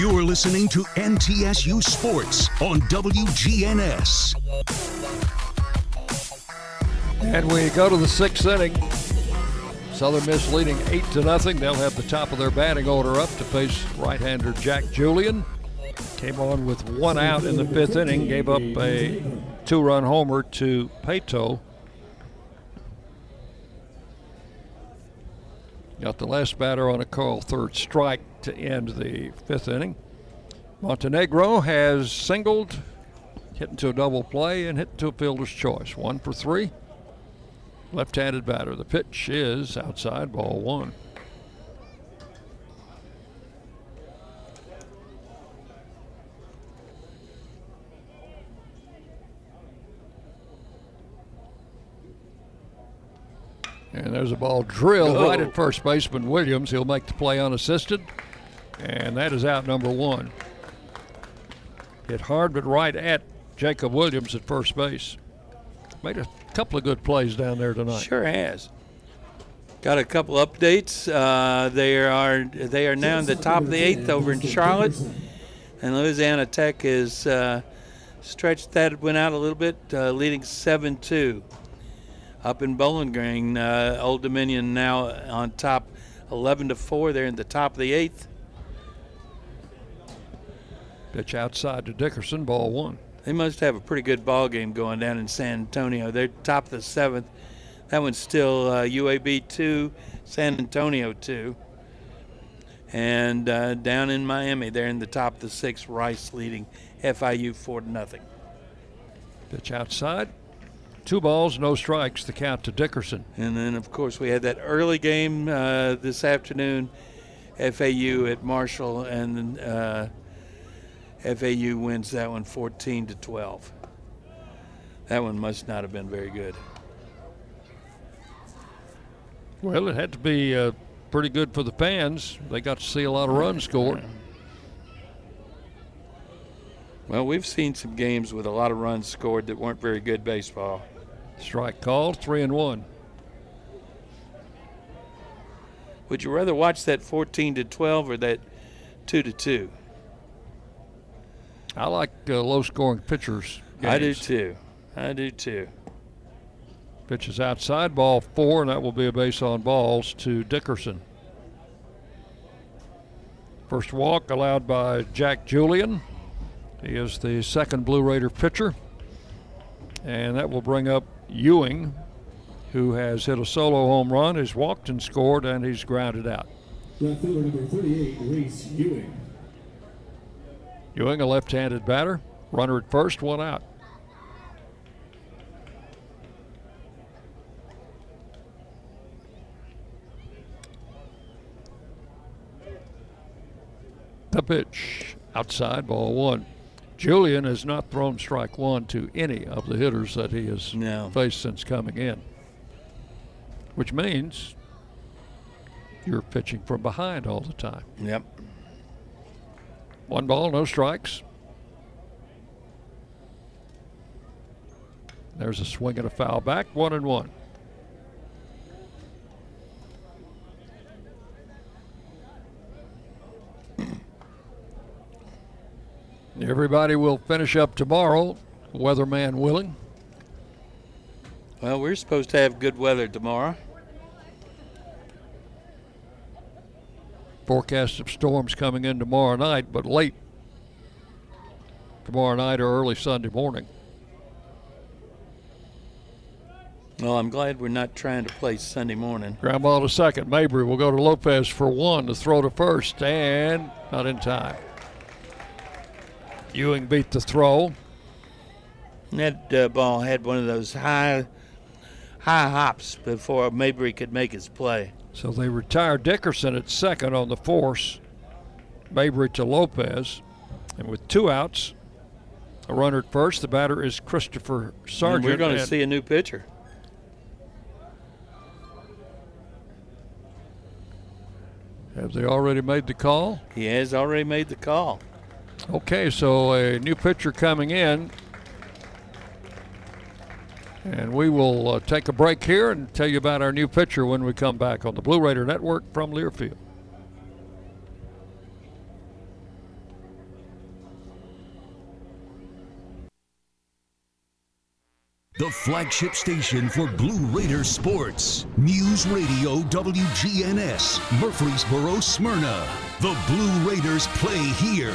You are listening to MTSU Sports on WGNS. And we go to the sixth inning. Southern Miss leading eight to nothing. They'll have the top of their batting order up to face right-hander Jack Julian. Came on with one out in the fifth inning, gave up a two-run homer to Paetow. Got the last batter on a call third strike to end the fifth inning. Montenegro has singled, hit into a double play, and hit into a fielder's choice. One for three. Left handed batter. The pitch is outside, ball one. And there's a ball drilled Oh. right at first baseman Williams. He'll make the play unassisted. And that is out number one. Hit hard but right at Jacob Williams at first base. Made a couple of good plays down there tonight. Sure has. Got a couple updates. Uh, they are they are now in the top of the eighth over in Charlotte, and Louisiana Tech is uh, stretched that went out a little bit, uh, leading seven two. Up in Bowling Green, uh, Old Dominion now on top, eleven to four. They're in the top of the eighth. Pitch outside to Dickerson, ball one. They must have a pretty good ball game going down in San Antonio. They're top of the seventh. That one's still uh, UAB two, San Antonio two, and uh, down in Miami, they're in the top of the sixth. Rice leading FIU four to nothing. Pitch outside. Two balls, no strikes. The count to Dickerson. And then, of course, we had that early game uh, this afternoon, FAU at Marshall, and uh, FAU wins that one 14 to 12. That one must not have been very good. Well, it had to be uh, pretty good for the fans. They got to see a lot of runs scored. Well, we've seen some games with a lot of runs scored that weren't very good baseball. Strike called, three and one. Would you rather watch that 14 to 12 or that 2 to 2? I like uh, low scoring pitchers. I do too. I do too. Pitch is outside, ball four, and that will be a base on balls to Dickerson. First walk allowed by Jack Julian. He is the second Blue Raider pitcher. And that will bring up Ewing, who has hit a solo home run, has walked and scored, and he's grounded out. Left fielder number 38, Reece Ewing. Ewing, a left handed batter. Runner at first, one out. The pitch outside, ball one. Julian has not thrown strike one to any of the hitters that he has No. faced since coming in, which means you're pitching from behind all the time. Yep. One ball, no strikes. There's a swing and a foul back, one and one. Everybody will finish up tomorrow, weatherman willing. Well, we're supposed to have good weather tomorrow. Forecast of storms coming in tomorrow night, but late tomorrow night or early Sunday morning. Well, I'm glad we're not trying to play Sunday morning. Ground ball to second. Mabry will go to Lopez for one to throw to first, and not in time. Ewing beat the throw. That uh, ball had one of those high, high hops before Mabry could make his play. So they retire Dickerson at second on the force. Mabry to Lopez. And with two outs, a runner at first. The batter is Christopher Sargent. And we're going to see a new pitcher. Have they already made the call? He has already made the call. Okay, so a new pitcher coming in. And we will uh, take a break here and tell you about our new pitcher when we come back on the Blue Raider Network from Learfield. The flagship station for Blue Raider sports. News Radio WGNS, Murfreesboro, Smyrna. The Blue Raiders play here.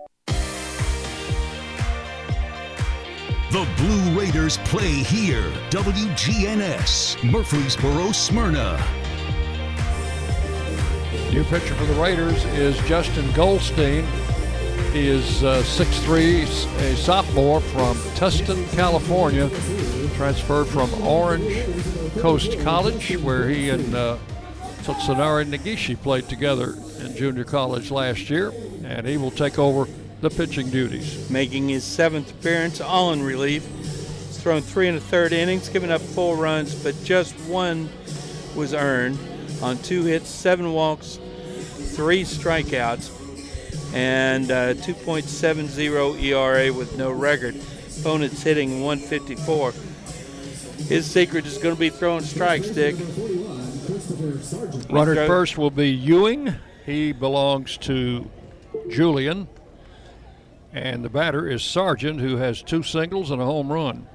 The Blue Raiders play here. WGNS, Murfreesboro, Smyrna. New pitcher for the Raiders is Justin Goldstein. He is uh, 6'3", a sophomore from Tustin, California. Transferred from Orange Coast College, where he and uh, Tsunari Nagishi played together in junior college last year. And he will take over the pitching duties. Making his seventh appearance, all in relief. He's thrown three and a third innings, giving up four runs, but just one was earned on two hits, seven walks, three strikeouts, and uh, 2.70 ERA with no record. Opponents hitting 154. His secret is going to be throwing strikes, Dick. Runner first will be Ewing. He belongs to Julian. And the batter is Sargent, who has two singles and a home run.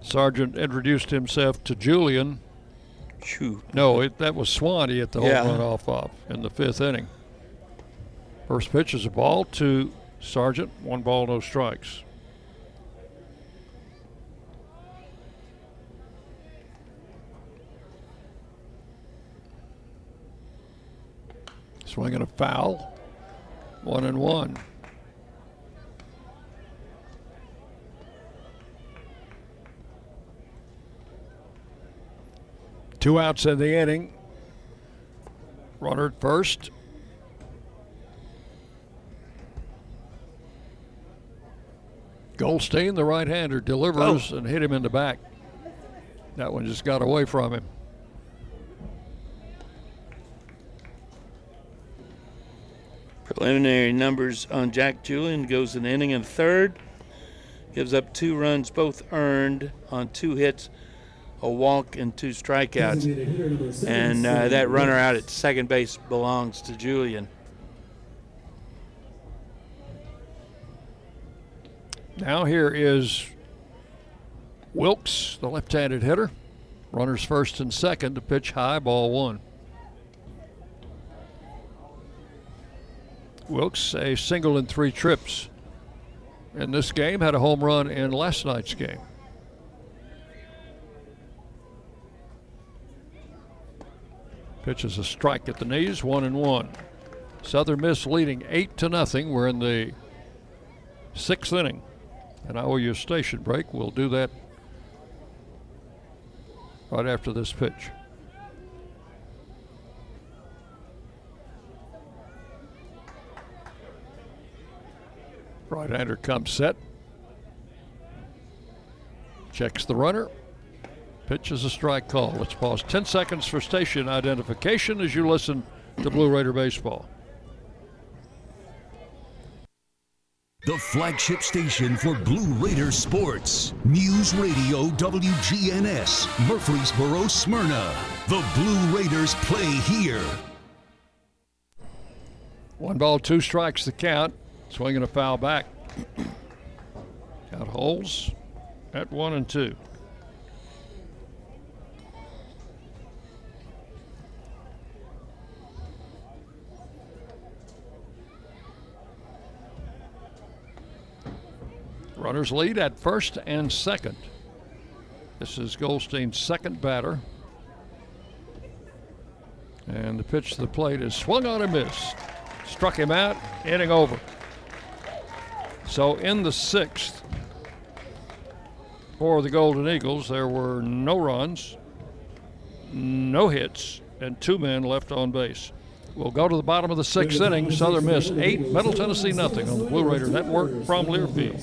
Sargent introduced himself to Julian. Shoot. No, it, that was Swanee at the home Yeah. run off off in the fifth inning. First pitch is a ball to Sargent. One ball, no strikes. Swinging a foul. One and one. Two outs in the inning. Runner at first. Goldstein, the right hander, delivers oh. and hit him in the back. That one just got away from him. Preliminary numbers on Jack Julian goes an inning and third. Gives up two runs, both earned on two hits, a walk, and two strikeouts. And uh, that runner out at second base belongs to Julian. Now here is Wilks, the left-handed hitter. Runners first and second to pitch high, ball one. Wilks, a single in three trips in this game, had a home run in last night's game. Pitches a strike at the knees, one and one. Southern Miss leading eight to nothing. We're in the sixth inning, and I owe you a station break. We'll do that right after this pitch. Right-hander comes set. Checks the runner. Pitch is a strike call. Let's pause 10 seconds for station identification as you listen to Blue Raider Baseball. The flagship station for Blue Raider sports. News Radio WGNS, Murfreesboro, Smyrna. The Blue Raiders play here. One ball, two strikes the count. Swinging a foul back. Count holes at one and two. Runners lead at first and second. This is Goldstein's second batter. And the pitch to the plate is swung on and missed. Struck him out, inning over. So in the sixth, for the Golden Eagles, there were no runs, no hits, and two men left on base. We'll go to the bottom of the sixth inning. Southern Miss eight, Middle Tennessee nothing on the Blue Raider Network from Learfield.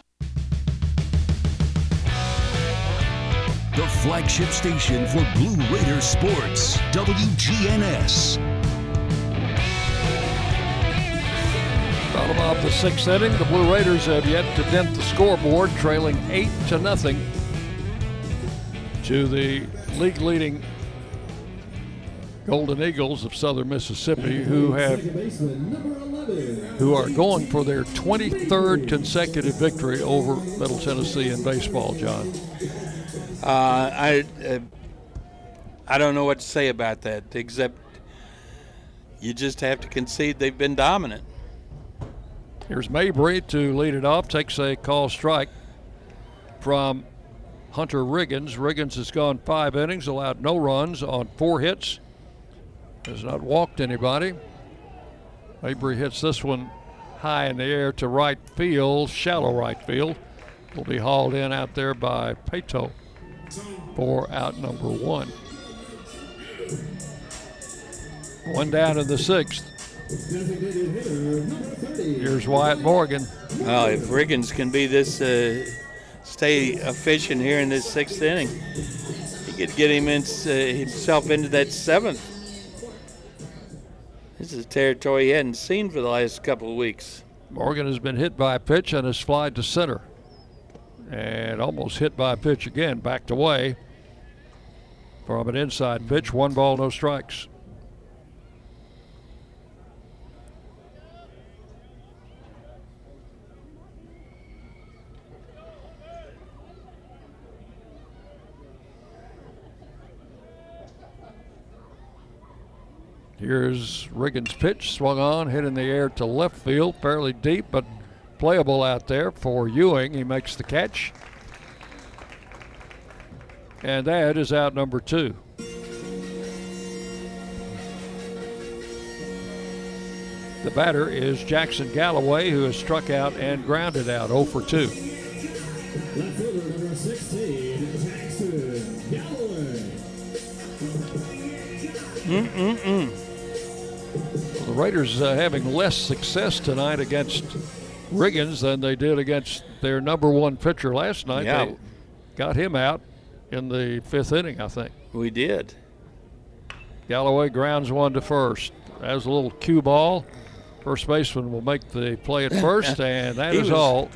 The flagship station for Blue Raider sports. WGNS. Bottom of the sixth inning, the Blue Raiders have yet to dent the scoreboard, trailing eight to nothing to the league-leading Golden Eagles of Southern Mississippi, who have who are going for their 23rd consecutive victory over Middle Tennessee in baseball. John, Uh, I uh, I don't know what to say about that, except you just have to concede they've been dominant. here's Mabry to lead it off, takes a call strike from Hunter Riggins. Riggins has gone five innings, allowed no runs on four hits, has not walked anybody. Mabry hits this one high in the air to right field, shallow right field. Will be hauled in out there by Paetow for out number one. One down in the sixth. Here's Wyatt Morgan. Well, if Riggins can be this, uh, stay efficient here in this sixth inning, he could get him in, uh, himself into that seventh. This is territory he hadn't seen for the last couple of weeks. Morgan has been hit by a pitch and has flied to center. And almost hit by a pitch again, backed away from an inside pitch. One ball, no strikes. Here's Riggins' pitch, swung on, hit in the air to left field, fairly deep, but playable out there for Ewing. He makes the catch. And that is out number two. The batter is Jackson Galloway, who has struck out and grounded out 0 for 2. Left fielder number 16, Jackson Galloway. Mm-mm-mm. The Raiders uh, having less success tonight against Riggins than they did against their number one pitcher last night. Yeah. They got him out in the fifth inning, I think. We did. Galloway grounds one to first. As a little cue ball. First baseman will make the play at first, and that is was- all.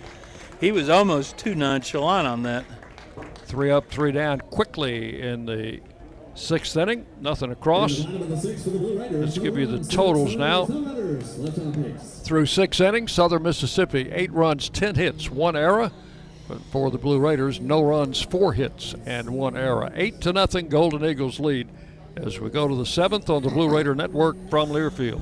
He was almost too nonchalant on that. Three up, three down quickly in the sixth inning. Nothing across. Let's give you the totals now. Through six innings, Southern Mississippi, eight runs, 10 hits, one error. But for the Blue Raiders, no runs, four hits, and one error. Eight to nothing, Golden Eagles lead as we go to the seventh on the Blue Raider Network from Learfield.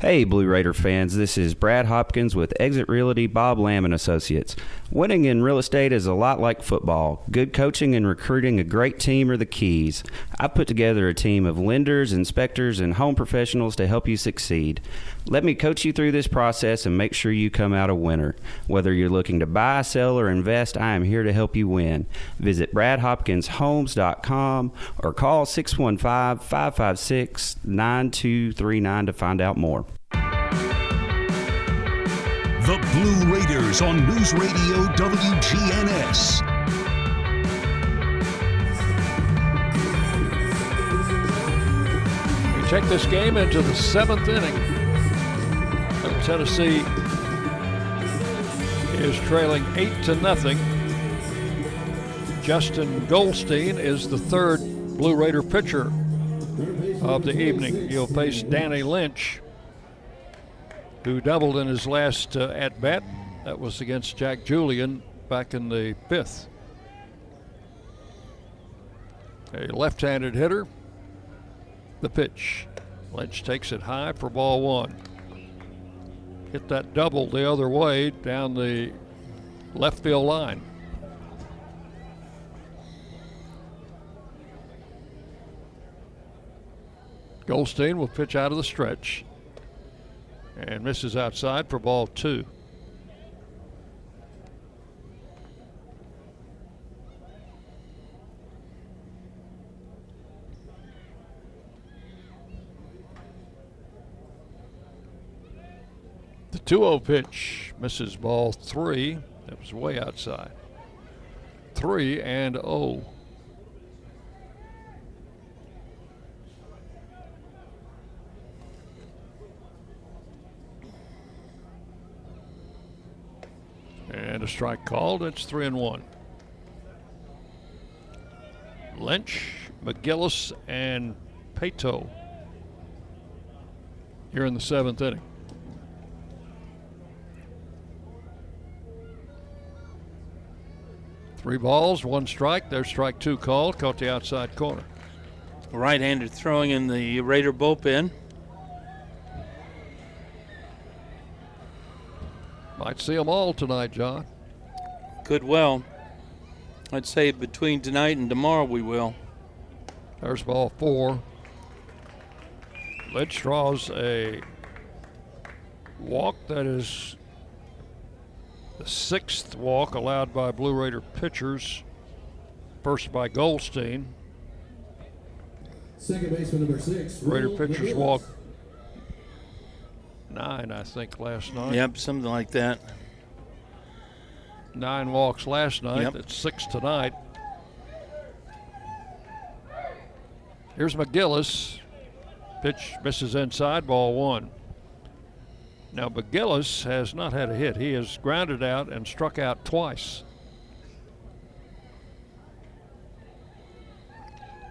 Hey, Blue Raider fans, this is Brad Hopkins with Exit Realty Bob Lamb and Associates. Winning in real estate is a lot like football. Good coaching and recruiting a great team are the keys. I've put together a team of lenders, inspectors, and home professionals to help you succeed. Let me coach you through this process and make sure you come out a winner. Whether you're looking to buy, sell, or invest, I am here to help you win. Visit bradhopkinshomes.com or call 615 556 9239 to find out more. The Blue Raiders on News Radio WGNS. Take this game into the seventh inning. Tennessee is trailing eight to nothing. Justin Goldstein is the third Blue Raider pitcher of the evening. He'll face Danny Lynch, who doubled in his last uh, at bat. That was against Jack Julian back in the fifth. A left handed hitter. The pitch. Lynch takes it high for ball one. Hit that double the other way down the left field line. Goldstein will pitch out of the stretch and misses outside for ball two. The 2 0 pitch misses ball three. That was way outside. Three and oh. And a strike called. It's three and one. Lynch, McGillis, and Paetow here in the seventh inning. Three balls, one strike. There's strike two called. Caught the outside corner. Right-handed throwing in the Raider bullpen. Might see them all tonight, John. Could well. I'd say between tonight and tomorrow we will. There's ball four. Lynch draws a walk that is the sixth walk allowed by Blue Raider pitchers. First by Goldstein. Second baseman number six. Raider pitchers McGillis. walked nine, I think, last night. Yep, something like that. Nine walks last night. Yep. It's six tonight. Here's McGillis. Pitch misses inside, ball one. Now, McGillis has not had a hit. He has grounded out and struck out twice.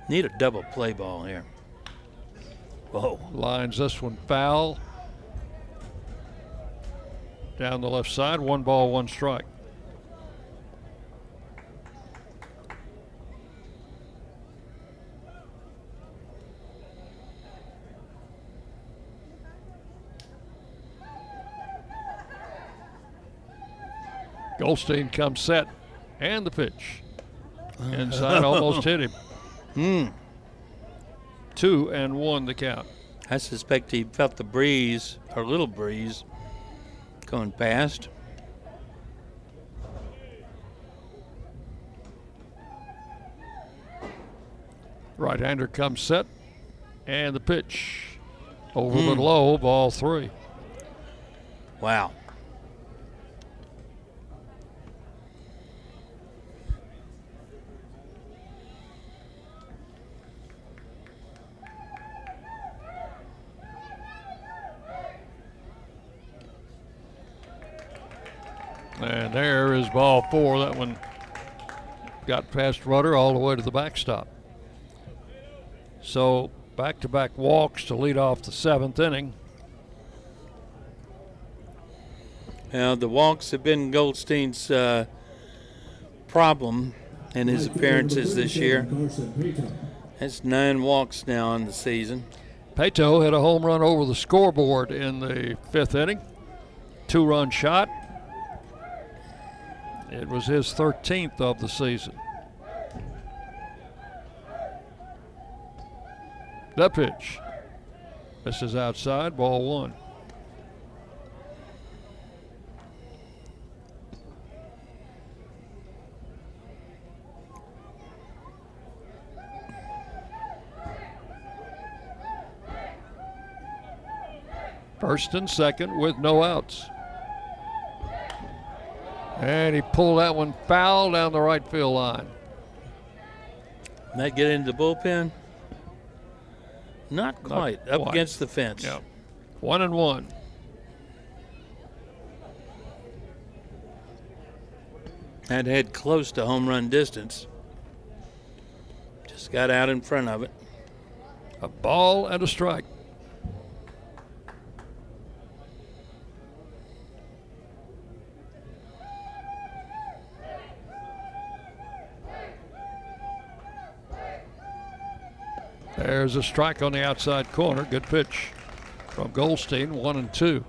Need a double play ball here. Whoa. Lines this one foul. Down the left side, one ball, one strike. Goldstein comes set, and the pitch. Inside almost hit him. Hmm. Two and one the count. I suspect he felt the breeze, or little breeze, going past. Right hander comes set, and the pitch. Over Hmm. the low, ball three. Wow. And there is ball four. That one got past Rudder all the way to the backstop. So back to back walks to lead off the seventh inning. Now, the walks have been Goldstein's uh, problem in his appearances this year. That's nine walks now in the season. Paetow hit a home run over the scoreboard in the fifth inning. Two run shot. It was his 13th of the season. The pitch. This is outside, ball one. First and second with no outs. And he pulled that one foul down the right field line. And That get into the bullpen? Not quite. Up quite. against the fence. Yeah. One and one. That head close to home run distance. Just got out in front of it. A ball and a strike. There's a strike on the outside corner. Good pitch from Goldstein, one and two.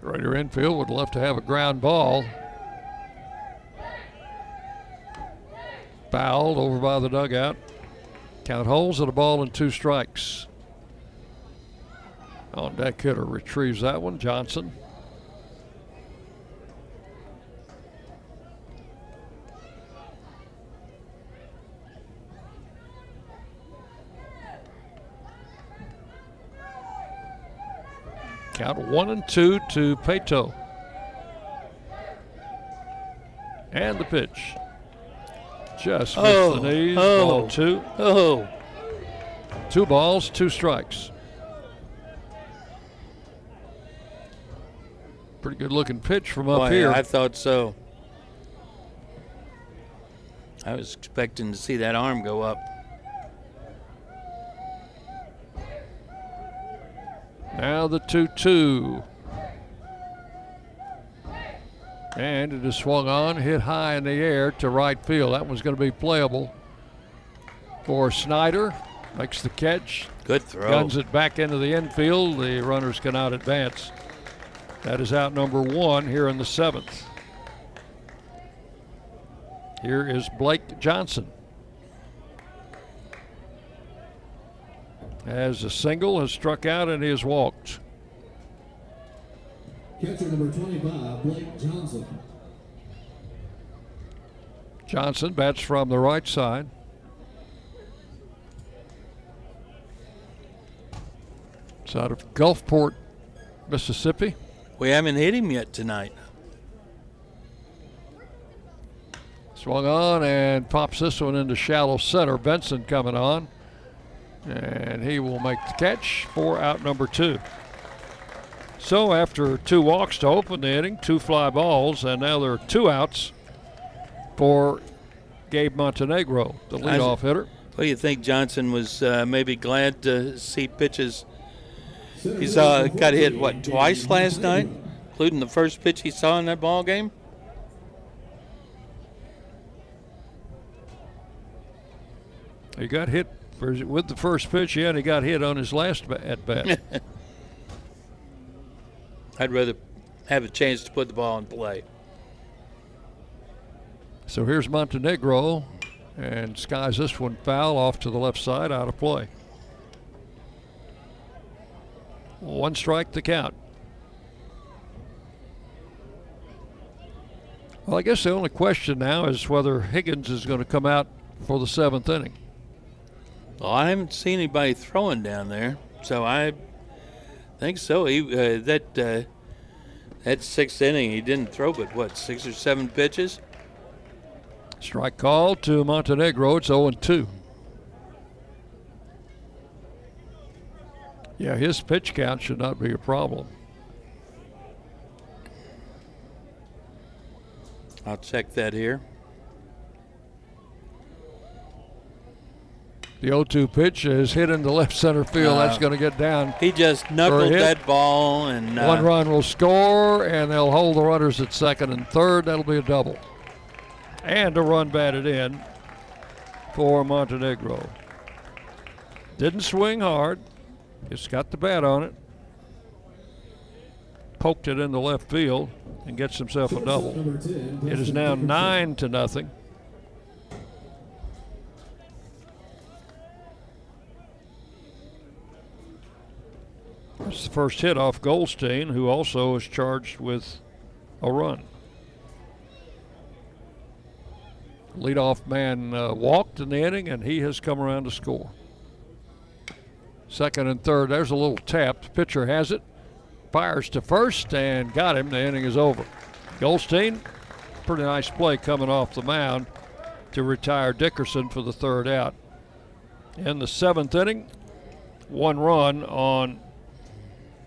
Raider infield would love to have a ground ball. Fouled over by the dugout. Count holes at a ball and two strikes. Deck hitter retrieves that one. Johnson. Count one and two to Paetow. And the pitch. Just missed Oh, the knees. oh, Ball two. Oh. Two balls, two strikes. Pretty good looking pitch from up here. I thought so. I was expecting to see that arm go up. Now the 2 2. And it is swung on, hit high in the air to right field. That one's going to be playable for Snyder. Makes the catch. Good throw. Guns it back into the infield. The runners cannot advance. That is out number one here in the seventh. Here is Blake Johnson. As a single has struck out and he has walked. Catcher number 25, Blake Johnson. Johnson bats from the right side. It's out of Gulfport, Mississippi. We haven't hit him yet tonight. Swung on and pops this one into shallow center. Benson coming on. And he will make the catch for out number two. So after two walks to open the inning, two fly balls, and now there are two outs for Gabe Montenegro, the leadoff hitter. Do you think Johnson was uh, maybe glad to see pitches? He saw uh, got hit what twice last night, including the first pitch he saw in that ball game. He got hit for, with the first pitch, yeah, and he got hit on his last at bat. I'd rather have a chance to put the ball in play. so here's Montenegro, and skies this one foul off to the left side, out of play. One strike to count. Well, I guess the only question now is whether Higgins is going to come out for the seventh inning. Well, I haven't seen anybody throwing down there, so I think so. He uh, that uh, that sixth inning, he didn't throw but what six or seven pitches. Strike call to Montenegro. It's 0 2. Yeah, his pitch count should not be a problem. I'll check that here. The 0 2 pitch is hit into left center field. That's Uh, going to get down. He just knuckled that ball, and uh, One run will score, and they'll hold the runners at second and third. That'll be a double. And a run batted in for Montenegro. Didn't swing hard, just got the bat on it. Poked it in the left field and gets himself a double. It is now nine to nothing. That's the first hit off Goldstein, who also is charged with a run. Leadoff man uh, walked in the inning, and he has come around to score. Second and third, there's a little tap. The pitcher has it, fires to first, and got him. The inning is over. Goldstein, pretty nice play coming off the mound to retire Dickerson for the third out. In the seventh inning, one run on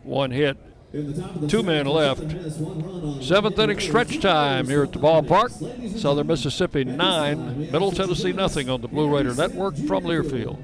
one hit. Two men left. Seventh inning stretch time here at the ballpark. Southern Mississippi nine, Middle Tennessee nothing on the Blue Raider Network from Learfield.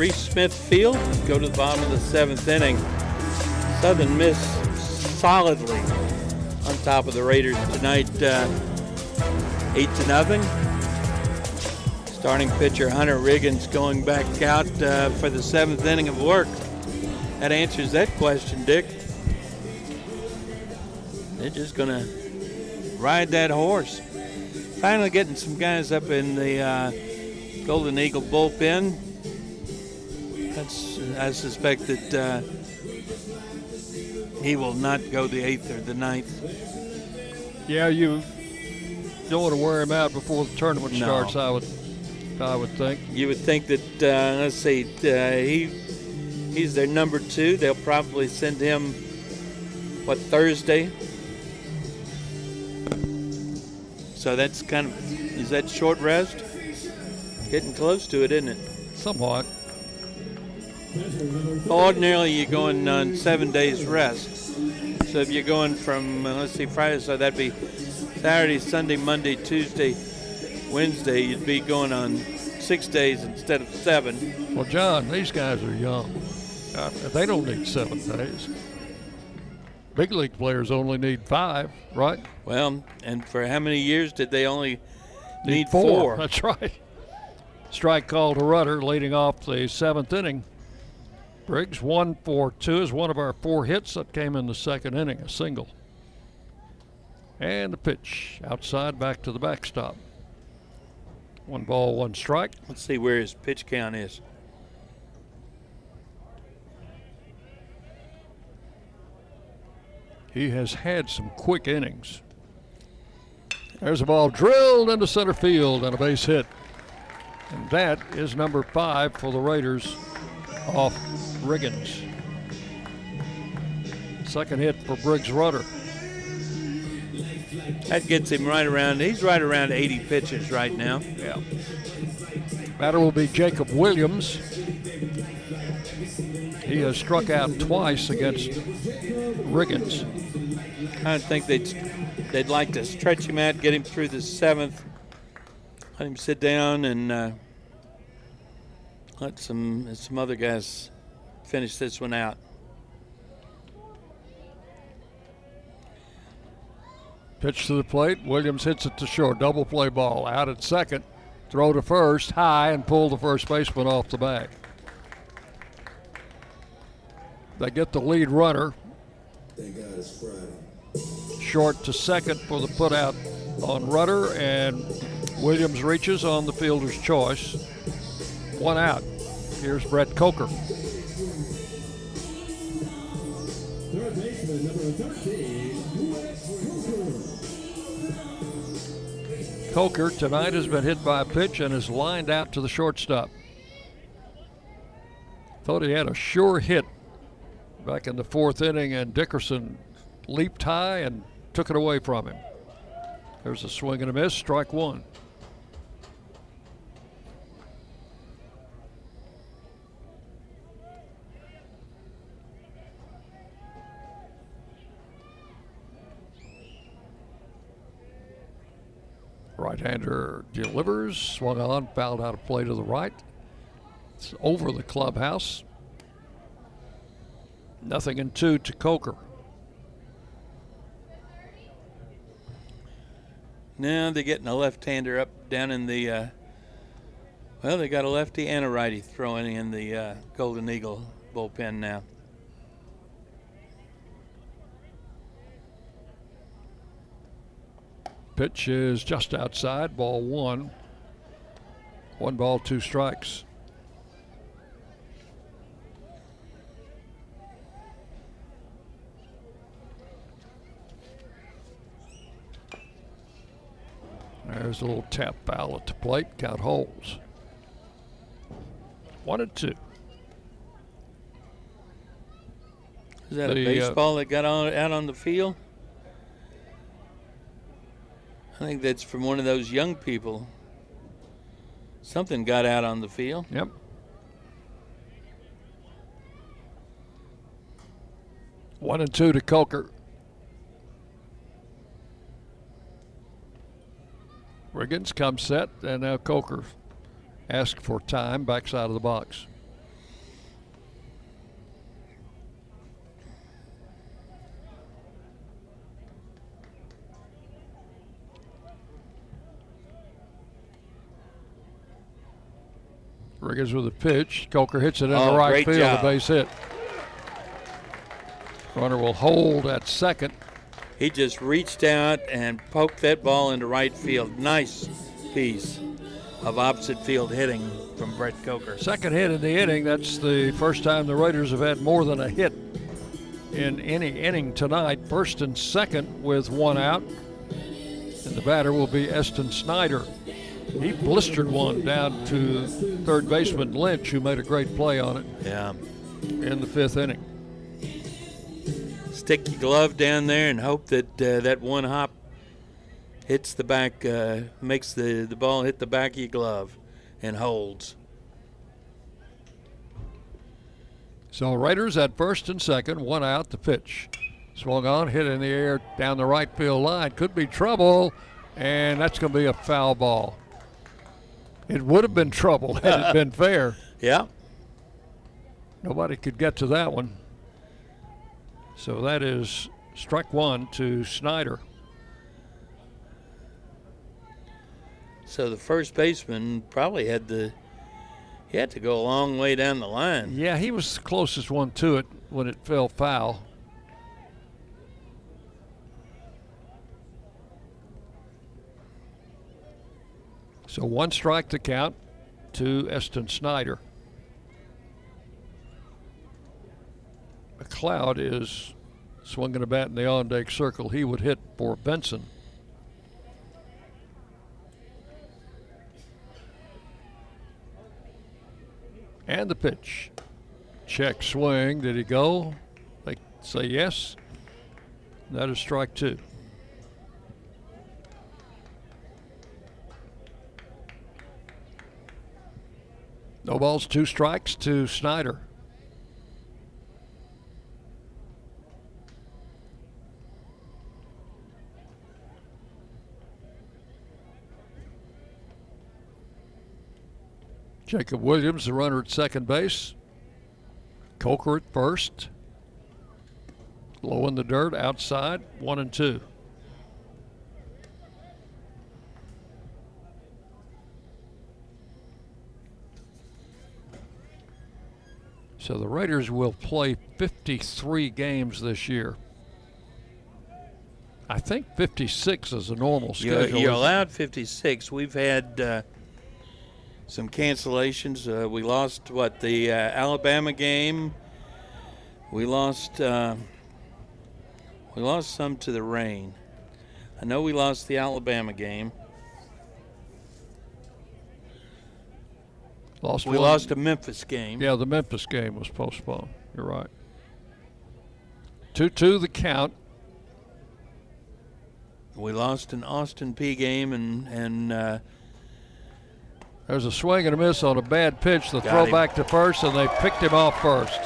Reese Smith Field. Go to the bottom of the seventh inning. Southern Miss solidly on top of the Raiders tonight, uh, eight to nothing. Starting pitcher Hunter Riggins going back out uh, for the seventh inning of work. That answers that question, Dick. They're just gonna ride that horse. Finally, getting some guys up in the uh, Golden Eagle bullpen. That's, I suspect that uh, he will not go the eighth or the ninth. Yeah, you don't want to wear him out before the tournament No. starts. I would, I would think. You would think that uh, let's see, uh, he he's their number two. They'll probably send him what Thursday. So that's kind of is that short rest? Getting close to it, isn't it? Somewhat. Ordinarily, you're going on seven days rest. So if you're going from, uh, let's see, Friday, so that'd be Saturday, Sunday, Monday, Tuesday, Wednesday, you'd be going on six days instead of seven. Well, John, these guys are young. Uh, they don't need seven days. Big league players only need five, right? Well, and for how many years did they only need, Need four? four. That's right. Strike call to Rudder, leading off the seventh inning. Briggs one for two is one of our four hits that came in the second inning, a single. And the pitch outside back to the backstop. One ball, one strike. Let's see where his pitch count is. He has had some quick innings. There's a ball drilled into center field and a base hit. And that is number five for the Raiders off Riggins. Second hit for Briggs Rudder. That gets him right around. He's right around 80 pitches right now. Yeah. Batter will be Jacob Williams. He has struck out twice against Riggins. I think they'd they'd like to stretch him out, get him through the seventh, let him sit down, and uh, let some some other guys finish this one out. Pitch to the plate. Williams hits it to short. Double play ball. Out at second. Throw to first. High and pull the first baseman off the bag. They get the lead runner. Thank God it's Friday. Short to second for the putout on Rudder, and Williams reaches on the fielder's choice. One out. Here's Brett Coker. Third baseman, number 13, Coker tonight has been hit by a pitch and is lined out to the shortstop. Thought he had a sure hit back in the fourth inning, and Dickerson leaped high and took it away from him. There's a swing and a miss, strike one. Right-hander delivers, swung on, fouled out of play to the right. It's over the clubhouse. Nothing in two to Coker. Now they're getting a left-hander up down in the. Uh, well, they got a lefty and a righty throwing in the uh, Golden Eagle bullpen now. Pitch is just outside, ball one. One ball, two strikes. There's a little tap foul at the plate, count holes. One and two. Is that a The, uh, baseball that got on, out on the field? I think that's from one of those young people. Something got out on the field. Yep. One and two to Coker. Riggins comes set, and now Coker asks for time, backside of the box. Riggins with a pitch. Coker hits it in Oh, the right field, job. a base hit. Runner will hold at second. He just reached out and poked that ball into right field. Nice piece of opposite field hitting from Brett Coker. Second hit in the inning. That's the first time the Raiders have had more than a hit in any inning tonight. First and second with one out. And the batter will be Eston Snyder. He blistered one down to third baseman Lynch, who made a great play on it Yeah. in the fifth inning. Stick your glove down there and hope that uh, that one hop hits the back, uh, makes the, the ball hit the back of your glove and holds. So Raiders at first and second, one out. The pitch, Swung on, hit in the air down the right field line. Could be trouble, and that's going to be a foul ball. It would have been trouble had it been fair. Yeah. Nobody could get to that one. So that is strike one to Snyder. So the first baseman probably had to he had to go a long way down the line. Yeah, he was the closest one to it when it fell foul. So one strike to count to Eston Snyder. McLeod is swinging a bat in the on deck circle. He would hit for Benson. And the pitch. Check swing. Did he go? They say yes. That is strike two. No balls, two strikes to Snyder. Jacob Williams, the runner at second base. Coker at first. Low in the dirt, outside, one and two. So the Raiders will play 53 games this year. I think 56 is a normal You're, schedule. you're allowed 56. We've had uh, some cancellations. Uh, we lost what the uh, Alabama game. We lost. Uh, we lost some to the rain. I know we lost the Alabama game. Lost we one. lost a Memphis game. Yeah, the Memphis game was postponed. You're right. 2 2 the count. We lost an Austin Peay game and and uh, There's a swing and a miss on a bad pitch. The throw him. back to first, and they picked him off first.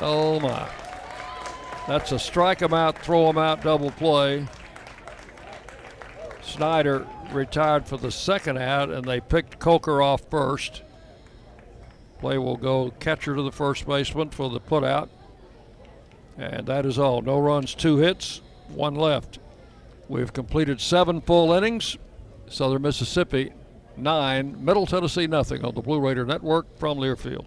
Oh my! That's a strike him out, throw him out, double play. Snyder retired for the second out, and they picked Coker off first. Play will go catcher to the first baseman for the putout. And that is all. No runs, two hits, one left. We've completed seven full innings. Southern Mississippi, nine. Middle Tennessee, nothing on the Blue Raider Network from Learfield.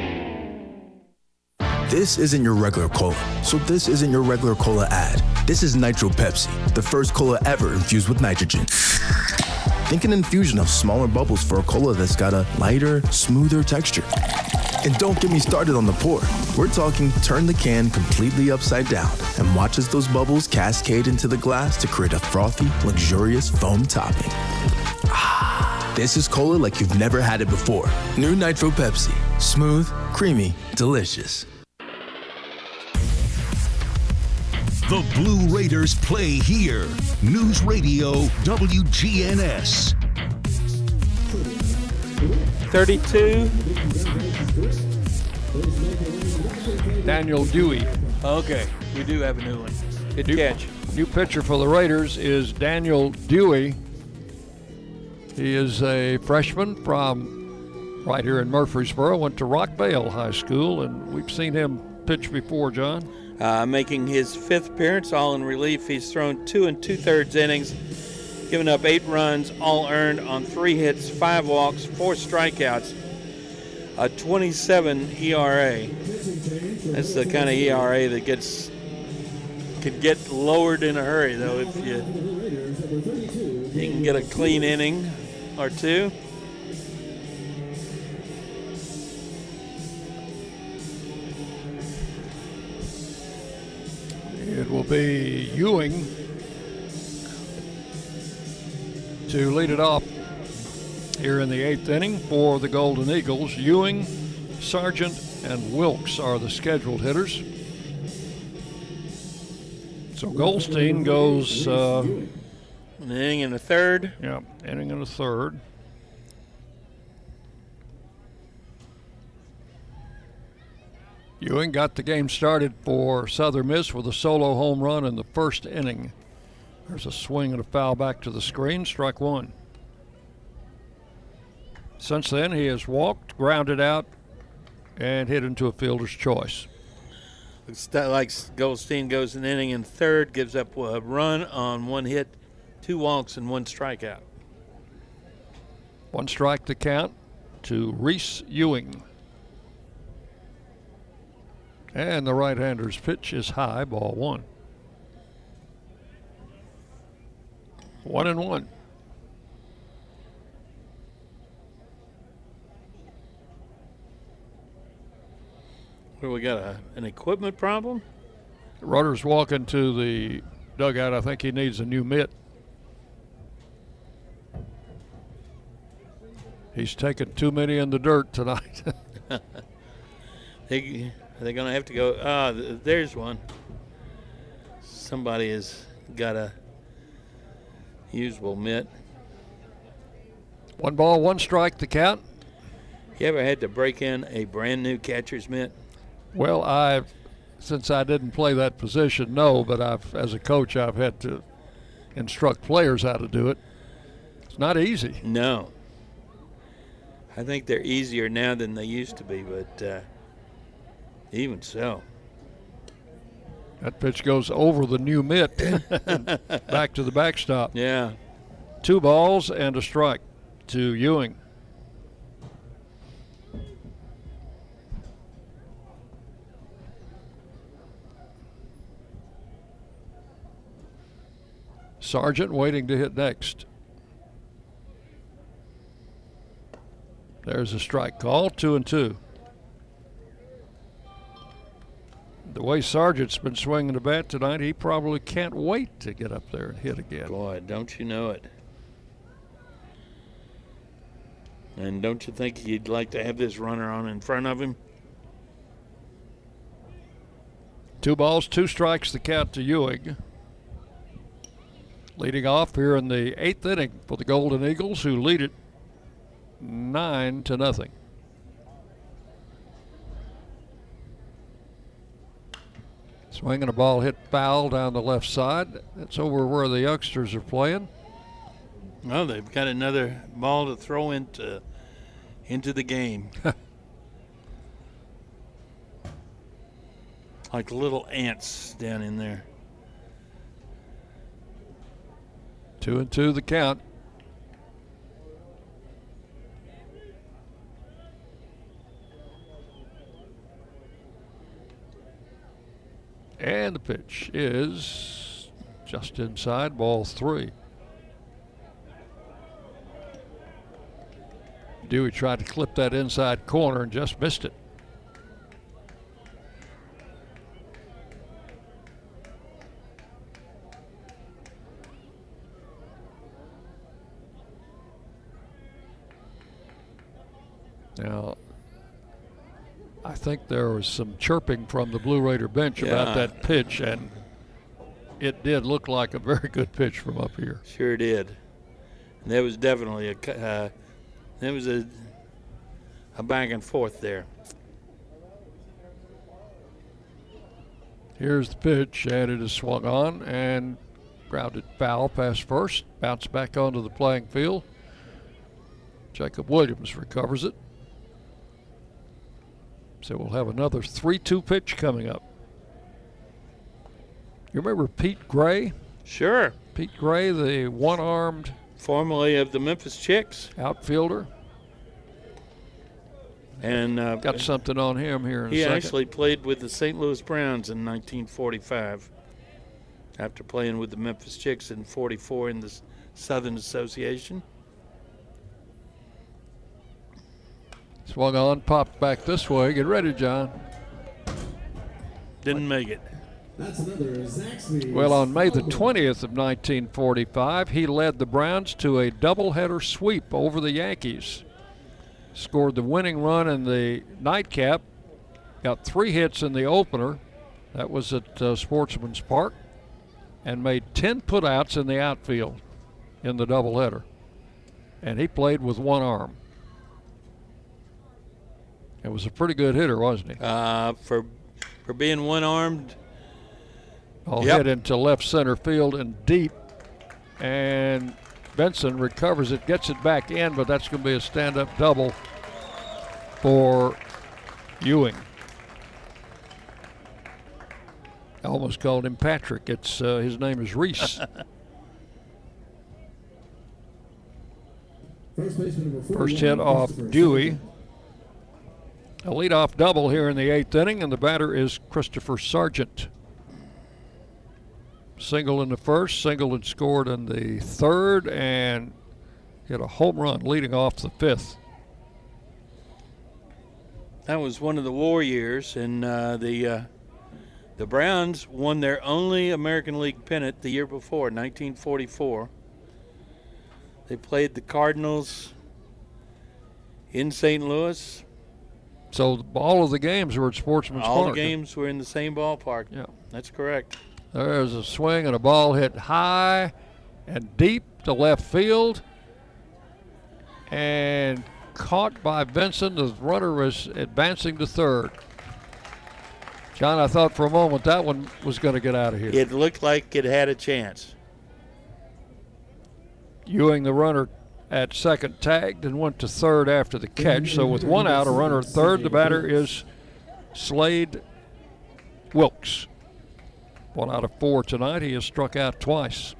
This isn't your regular cola, so this isn't your regular cola ad. This is Nitro Pepsi, the first cola ever infused with nitrogen. Think an infusion of smaller bubbles for a cola that's got a lighter, smoother texture. And don't get me started on the pour. We're talking turn the can completely upside down and watch as those bubbles cascade into the glass to create a frothy, luxurious foam topping. Ah, this is cola like you've never had it before. New Nitro Pepsi. Smooth, creamy, delicious. The Blue Raiders play here. News Radio WGNS. 32. Daniel Dewey. Okay, we do have a new one. Good new, catch. New pitcher for the Raiders is Daniel Dewey. He is a freshman from right here in Murfreesboro. Went to Rockvale High School, and we've seen him pitch before, John. Uh, making his fifth appearance, all in relief. He's thrown two and two thirds innings, giving up eight runs, all earned on three hits, five walks, four strikeouts, a 27 ERA. That's the kind of ERA that gets could get lowered in a hurry, though, if you you can get a clean inning or two. It will be Ewing to lead it off here in the eighth inning for the Golden Eagles. Ewing, Sargent, and Wilks are the scheduled hitters. So Goldstein goes. Uh, An inning in the third. Yeah, inning in the third. Ewing got the game started for Southern Miss with a solo home run in the first inning. There's a swing and a foul back to the screen, strike one. Since then, he has walked, grounded out, and hit into a fielder's choice. Looks like Goldstein goes an inning in third, gives up a run on one hit, two walks, and one strikeout. One strike to count to Reece Ewing. And the right hander's pitch is high, ball one. One and one. Where we got a, an equipment problem? Rudder's walking to the dugout. I think he needs a new mitt. He's taken too many in the dirt tonight. they, are they going to have to go? Ah, th- there's one. Somebody has got a usable mitt. One ball, one strike to count. You ever had to break in a brand new catcher's mitt? Well, I've since I didn't play that position, no, but I've as a coach I've had to instruct players how to do it. It's not easy. No. I think they're easier now than they used to be, but uh, even so. That pitch goes over the new mitt, back to the backstop. Yeah. Two balls and a strike to Ewing. Sargent waiting to hit next. There's a strike call, two and two. The way Sargent's been swinging the bat tonight, he probably can't wait to get up there and hit again. Boy, don't you know it. And don't you think he'd like to have this runner on in front of him? Two balls, two strikes, the count to Ewing. Leading off here in the eighth inning for the Golden Eagles, who lead it nine to nothing. Swinging a ball hit foul down the left side. That's over where the youngsters are playing. Well, they've got another ball to throw into into the game. like little ants down in there. Two and two the count. And the pitch is just inside, ball three. Dewey tried to clip that inside corner and just missed it. Now, I think there was some chirping from the Blue Raider bench Yeah. about that pitch, and it did look like a very good pitch from up here. Sure did. And there was definitely a uh, there was a a back and forth there. Here's the pitch, and it is swung on and grounded foul past first. Bounce back onto the playing field. Jacob Williams recovers it. So we'll have another 3 2 pitch coming up. You remember Pete Gray? Sure. Pete Gray, the one armed Formerly of the Memphis Chicks. outfielder. And uh, Got something on him here in he a second. actually played with the St. Louis Browns in 1945 after playing with the Memphis Chicks in 44 in the Southern Association. Swung on, popped back this way. Get ready, John. Didn't make it. That's another Zaxby's. Well, on May the 20th of 1945, he led the Browns to a doubleheader sweep over the Yankees. Scored the winning run in the nightcap, got three hits in the opener. That was at uh, Sportsman's Park, and made 10 putouts in the outfield in the doubleheader. And he played with one arm. It was a pretty good hitter, wasn't he? Uh, for for being one armed, All Yep. hit into left center field and deep. And Benson recovers it, gets it back in, but that's going to be a stand up double for Ewing. I almost called him Patrick. It's uh, his name is Reece. First baseman number 41, First hit off Dewey. A leadoff double here in the eighth inning, and the batter is Christopher Sargent. Single in the first, single and scored in the third, and hit a home run leading off the fifth. that was one of the war years, and uh, the uh, the Browns won their only American League pennant the year before, 1944. They played the Cardinals in St. Louis. So all of the games were at Sportsman's All Park. All the games were in the same ballpark. Yeah, that's correct. There's a swing and a ball hit high and deep to left field. And caught by Vincent. The runner was advancing to third. John, I thought for a moment that one was going to get out of here. It looked like it had a chance. Ewing, the runner at second, tagged and went to third after the catch. So with one out, a runner at third, the batter is Slade Wilks. One out of four tonight. He has struck out twice.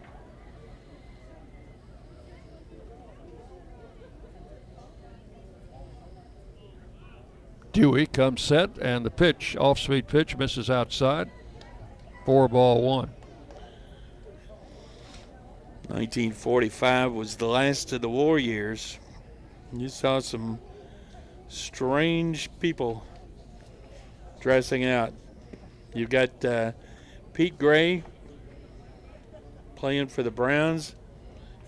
Dewey comes set, and the pitch, off speed pitch, misses outside. Four ball one. 1945 was the last of the war years. You saw some strange people dressing out. You've got uh, Pete Gray playing for the Browns.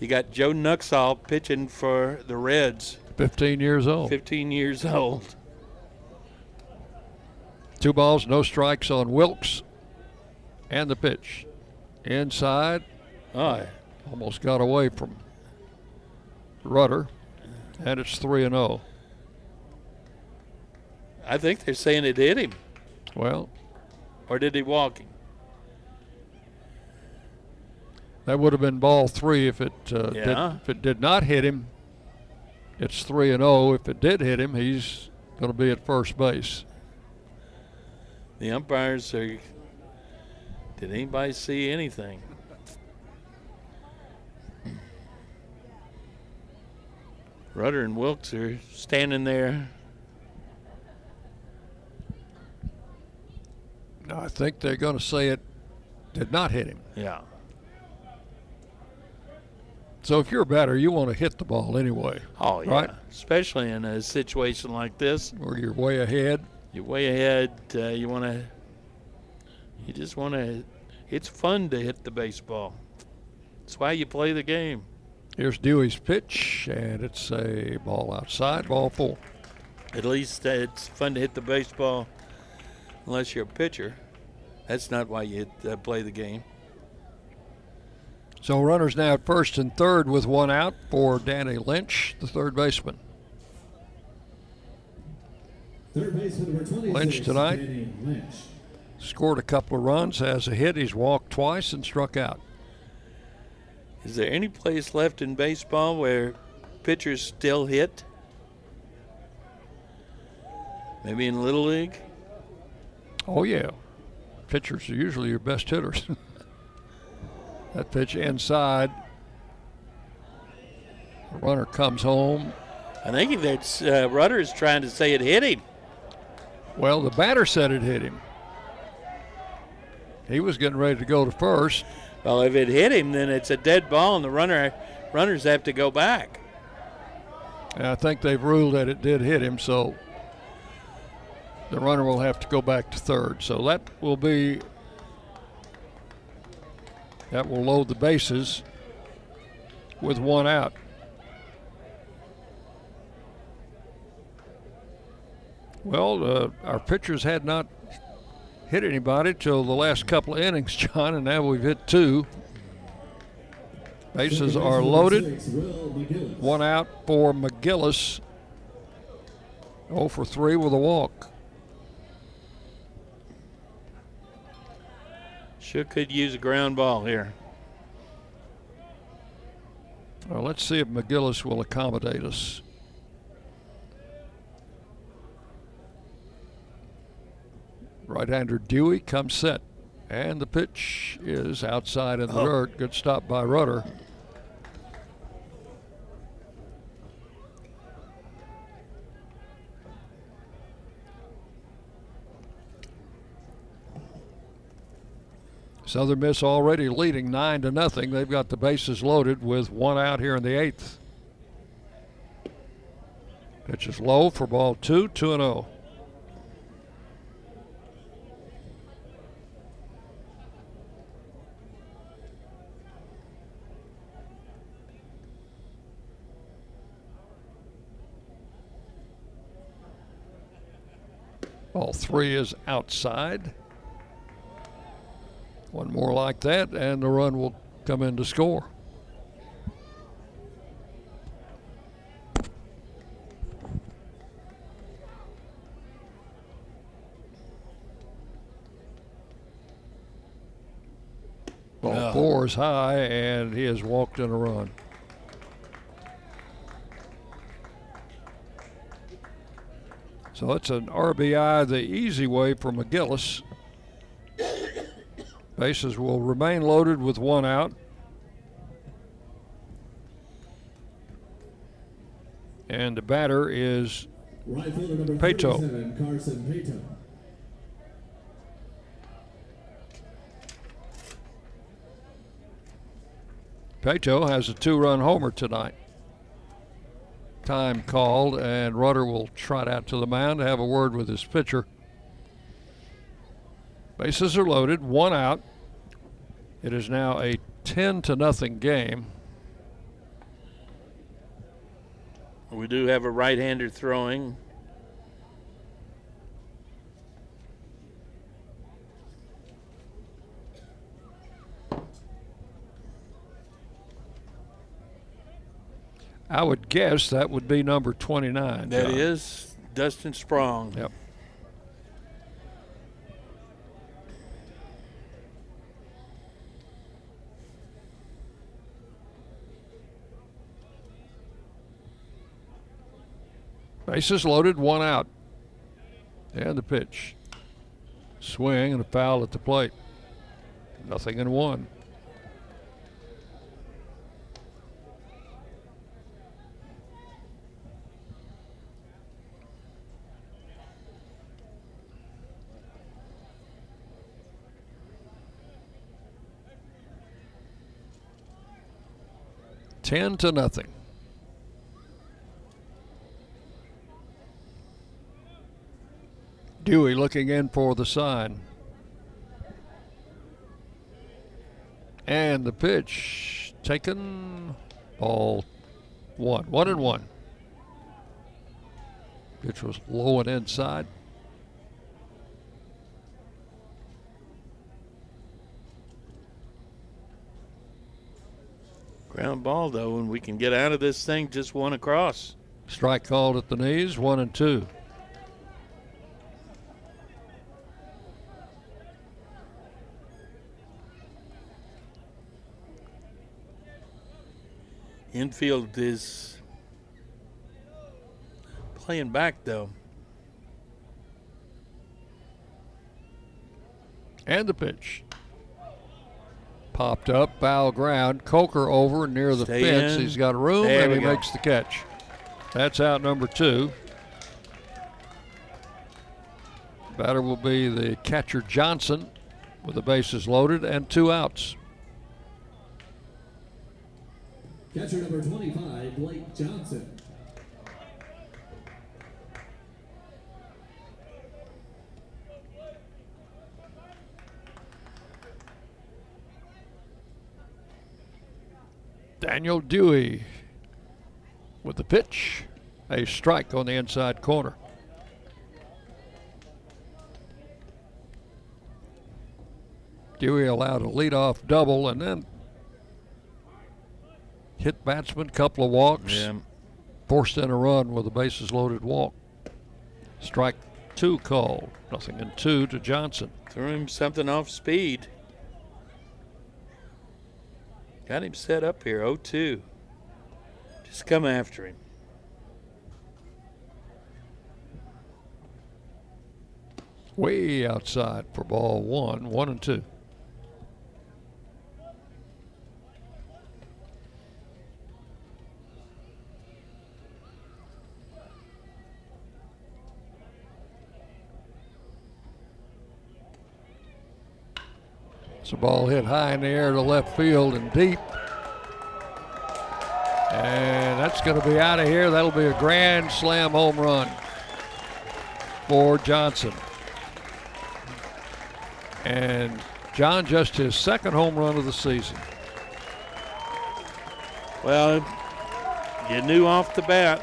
You got Joe Nuxhall pitching for the Reds. 15 years old. 15 years old. Two balls, no strikes on Wilks. And the pitch. Inside. Oh. Almost got away from Rudder. And it's 3 and oh. 0. I think they're saying it hit him. Well, Or did he walk him? that would have been ball three if it uh, Yeah. did, if it did not hit him. It's 3 and 0. If it did hit him, he's going to be at first base. The umpires are. Did anybody see anything? Rudder and Wilks are standing there. No, I think they're going to say it did not hit him. Yeah. So if you're a batter, you want to hit the ball anyway. Oh, yeah. Right? Especially in a situation like this. Where you're way ahead. You're way ahead. Uh, you want to. You just want to. It's fun to hit the baseball. That's why you play the game. Here's Dewey's pitch, and it's a ball outside, ball four. At least it's fun to hit the baseball, unless you're a pitcher. That's not why you hit, uh, play the game. So runners now at first and third with one out for Danny Lynch, the third baseman. Third baseman number 26, Lynch tonight Danny Lynch. scored a couple of runs, has a hit. He's walked twice and struck out. Is there any place left in baseball where pitchers still hit? Maybe in Little League? Oh yeah, pitchers are usually your best hitters. that pitch inside. The runner comes home. I think that's uh, Rudder is trying to say it hit him. Well, the batter said it hit him. He was getting ready to go to first. Well, if it hit him, then it's a dead ball, and the runner runners have to go back. I think they've ruled that it did hit him, so the runner will have to go back to third. So that will be That will load the bases with one out. Well, uh, our pitchers had not hit anybody till the last couple of innings, John, and now we've hit two. Bases are loaded. One out for McGillis. 0 for 3 with a walk. Sure could use a ground ball here. Well, let's see if McGillis will accommodate us. Right-hander Dewey comes set. And the pitch is outside in the Oh. dirt. Good stop by Rudder. Southern Miss already leading nine to nothing. They've got the bases loaded with one out here in the eighth. Pitch is low for ball two, two and oh. Ball three is outside. One more like that, and the run will come in to score. Ball Yeah. four is high, and he has walked in a run. So it's an RBI the easy way for McGillis. Bases will remain loaded with one out. And the batter is Right. Paetow has a two run homer tonight. Time called, and Rudder will trot out to the mound to have a word with his pitcher. Bases are loaded, one out. It is now a 10 to nothing game. We do have a right-hander throwing. I would guess that would be number 29. That John. is Dustin Sprong. Yep. Bases loaded, one out. And the pitch. Swing and a foul at the plate. Nothing in one. Ten to nothing. Dewey looking in for the sign. And the pitch taken. Ball one. One and one. Pitch was low and inside. Ground ball though, and we can get out of this thing just one across. Strike called at the knees, one and two. Infield is playing back though. And the pitch. Popped up, foul ground. Coker over near the Stay fence. in. He's got room, There and he go. makes the catch. That's out number two. Batter will be the catcher Johnson with the bases loaded and two outs. Catcher number 25, Blake Johnson. Daniel Dewey with the pitch. A strike on the inside corner. Dewey allowed a leadoff double and then hit batsman, couple of walks, Yeah. forced in a run with a bases loaded walk. Strike two called. Nothing in two to Johnson. Threw him something off speed. Got him set up here, 0 2. Just come after him. Way outside for ball one, one and two. It's a ball hit high in the air to left field and deep. And that's going to be out of here. That'll be a grand slam home run for Johnson. And John just his second home run of the season. Well, you knew off the bat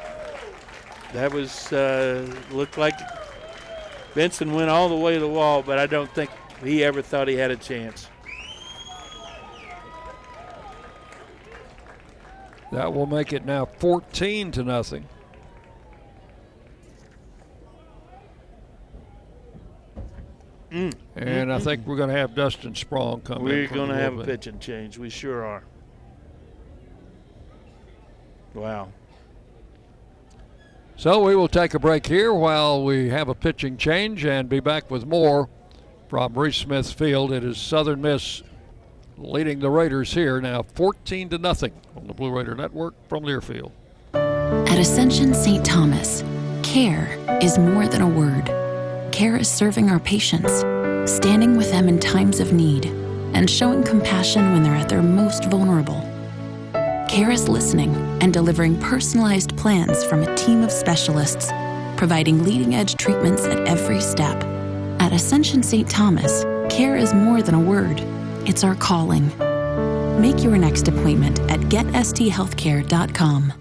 that was uh, looked like Benson went all the way to the wall, but I don't think he ever thought he had a chance. That will make it now 14 to nothing. Mm. And I think we're going to have Dustin Sprong come in. We're going to have a pitching change. We sure are. Wow. So we will take a break here while we have a pitching change and be back with more from Reese Smith Field. It is Southern Miss leading the Raiders here now 14 to nothing on the Blue Raider Network from Learfield. At Ascension St. Thomas, care is more than a word. Care is serving our patients, standing with them in times of need, and showing compassion when they're at their most vulnerable. Care is listening and delivering personalized plans from a team of specialists, providing leading edge treatments at every Ascension St. Thomas, care is more than a word, it's our calling. Make your next appointment at getsthealthcare.com.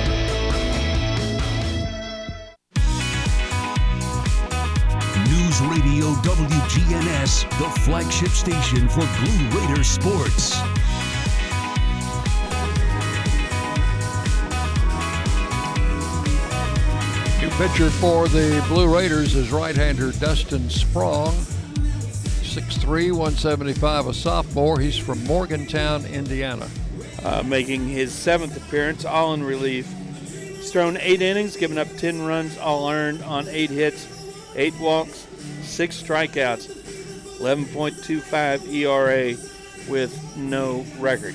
Radio WGNS, the flagship station for Blue Raider sports. New pitcher for the Blue Raiders is right-hander Dustin Sprong. 6'3", 175, a sophomore. He's from Morgantown, Indiana. uh, making his seventh appearance, all in relief. He's thrown eight innings, given up 10 runs, all earned on eight hits, eight walks, six strikeouts, 11.25 ERA with no record.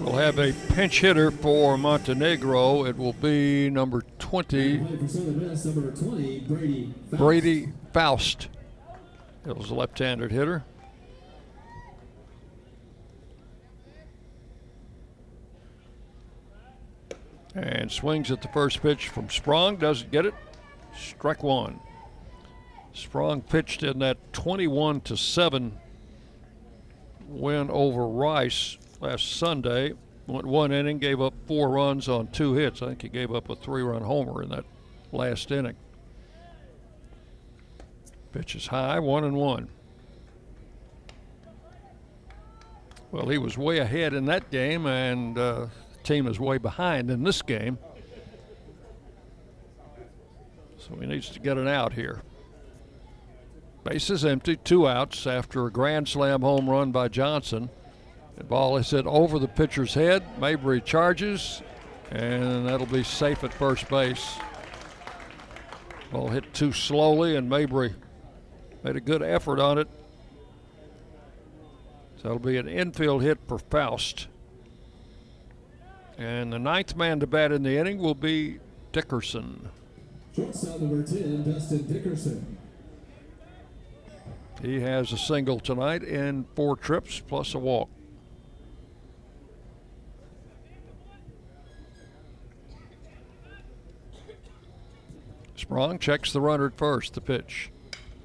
We'll have a pinch hitter for Montenegro. It will be number 20, For Southern Miss, number 20, Brady. Faust. It was a left-handed hitter. And swings at the first pitch from Sprong. Doesn't get it. Strike one. Sprong pitched in that 21 to 7 win over Rice last Sunday. Went one inning, gave up four runs on two hits. I think he gave up a three run homer in that last inning. Pitch is high, one and one. Well, he was way ahead in that game, and uh, the team is way behind in this game. So he needs to get an out here. Base is empty, two outs after a grand slam home run by Johnson. The ball is hit over the pitcher's head. Mabry charges, and that'll be safe at first base. Ball hit too slowly, and Mabry made a good effort on it. So it'll be an infield hit for Faust. And the ninth man to bat in the inning will be Dickerson. Shortstop number 10, Dustin Dickerson. He has a single tonight in four trips plus a walk. Sprong checks the runner at first. The pitch.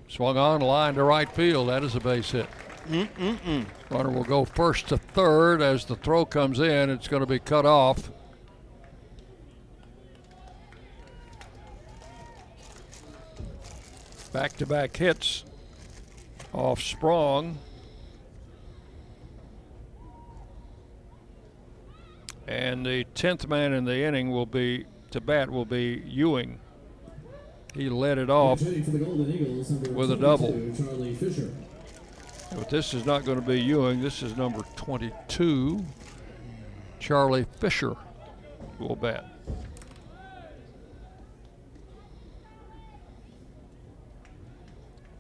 Swung on, line to right field. That is a base hit. Mm-mm-mm. Runner will go first to third as the throw comes in. It's going to be cut off. Back to back hits off Sprong. And the 10th man in the inning will be, to bat, will be Ewing. He led it off Hitting for the Golden Eagles, with a double. 22, Charlie Fisher. But this is not going to be Ewing. This is number 22, Charlie Fisher, will bat.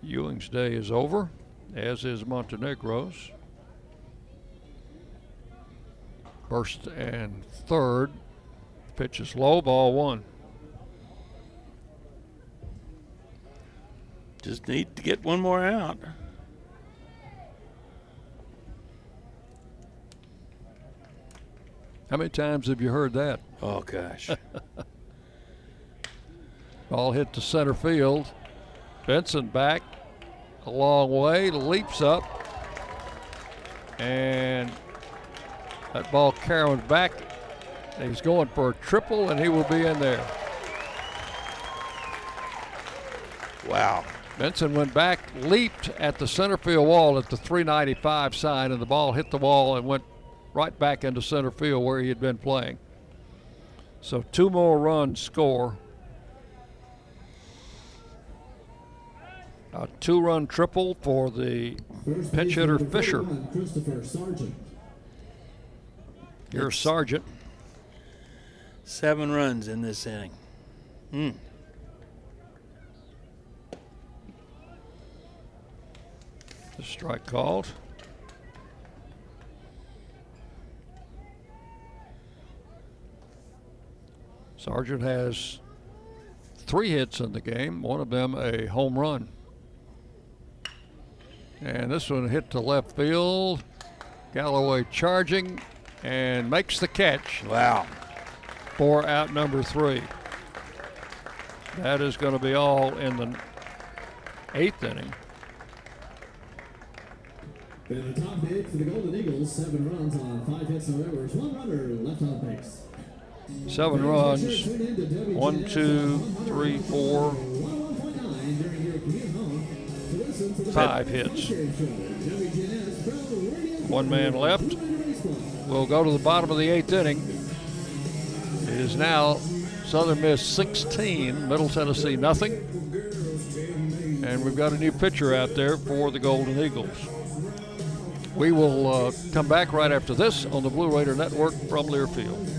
Ewing's day is over, as is Montenegro's. First and third. Pitch is low, ball one. Just need to get one more out. How many times have you heard that? Oh, gosh. Ball hit to center field. Benson back a long way, leaps up, and that ball carrying back. He's going for a triple, and he will be in there. Wow. Benson went back, leaped at the center field wall at the 395 sign, and the ball hit the wall and went right back into center field where he had been playing. So two more runs score. A two-run triple for the pinch hitter Fisher. 41, Christopher Sargent. Here's Sargent. Seven runs in this inning. Hmm. The strike called. Sargent has three hits in the game, one of them a home run. And this one hit to left field. Galloway charging and makes the catch. Wow. For out number three. That is going to be all in the eighth inning. And the top hit for the Golden Eagles, seven runs on five hits, no errors, one runner left on base. Seven runs. One, two, three, four, five hits. One man left. We'll go to the bottom of the eighth inning. It is now Southern Miss 16, Middle Tennessee nothing. And we've got a new pitcher out there for the Golden Eagles. We will uh, come back right after this on the Blue Raider Network from Learfield.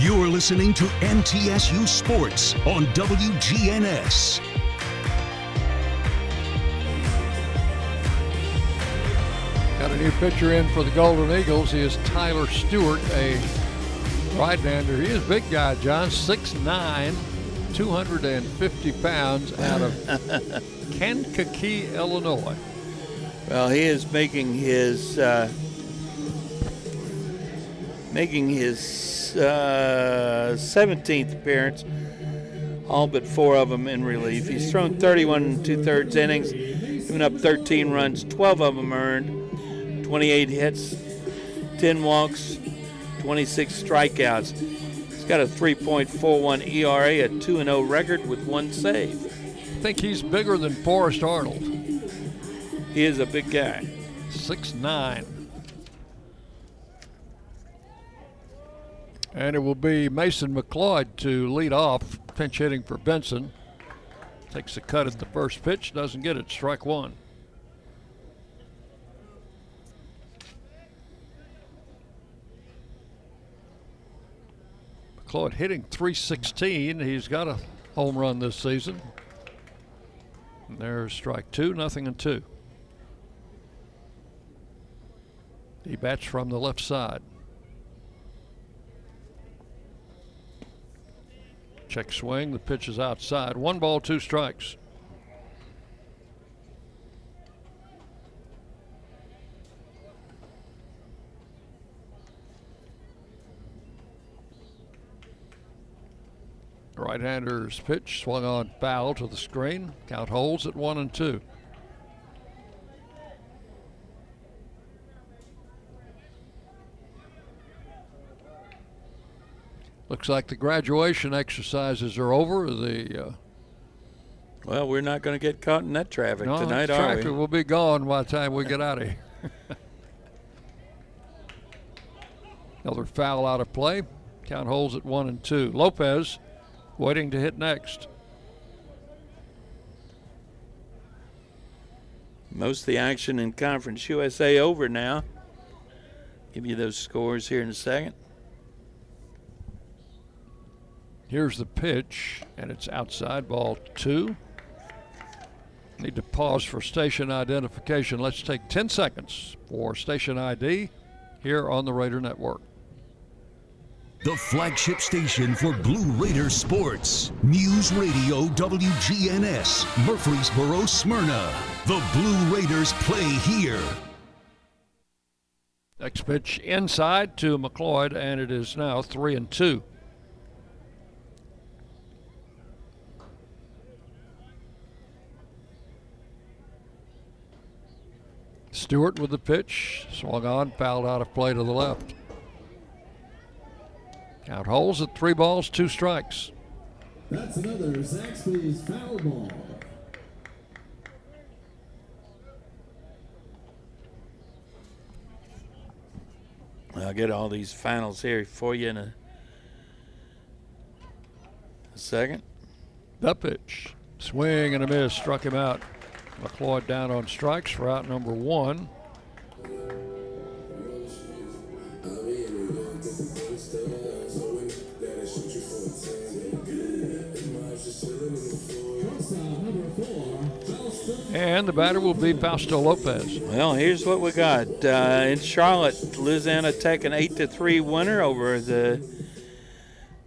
You're listening to MTSU Sports on WGNS. Got a new pitcher in for the Golden Eagles. He is Tyler Stewart, a right-hander. He is a big guy, John, 6'9", 250 pounds out of Kankakee, Illinois. Well, he is making his uh, making his uh, 17th appearance, all but four of them in relief. He's thrown 31 and two thirds innings, given up 13 runs, 12 of them earned, 28 hits, 10 walks, 26 strikeouts. He's got a 3.41 ERA, a 2 0 record with one save. I think he's bigger than Forrest Arnold. He is a big guy. Six nine. And it will be Mason McLeod to lead off, pinch hitting for Benson. Takes a cut at the first pitch, doesn't get it, strike one. McLeod hitting 316. He's got a home run this season. And there's strike two, nothing and two. He bats from the left side. Check swing. The pitch is outside. One ball, two strikes. Right hander's pitch swung on foul to the screen. Count holds at one and two. Looks like the graduation exercises are over. The uh, well, we're not going to get caught in that traffic no, tonight, are traffic we? will be gone by the time we get out of here. Another foul out of play. Count holds at one and two. Lopez waiting to hit next. Most of the action in Conference USA over now. Give you those scores here in a second. Here's the pitch, and it's outside ball two. Need to pause for station identification. Let's take 10 seconds for station ID here on the Raider Network. The flagship station for Blue Raider sports. News Radio WGNS, Murfreesboro, Smyrna. The Blue Raiders play here. Next pitch inside to McLeod, and it is now three and two. Stewart with the pitch, swung on, fouled out of play to the left. Count holes at three balls, two strikes. That's another Zaxby's foul ball. I'll get all these finals here for you in a, a second. The pitch, swing and a miss, struck him out. McLeod down on strikes for out number one. And the batter will be Fausto Lopez. Well, here's what we got uh, in Charlotte. Louisiana Tech an eight to three winner over the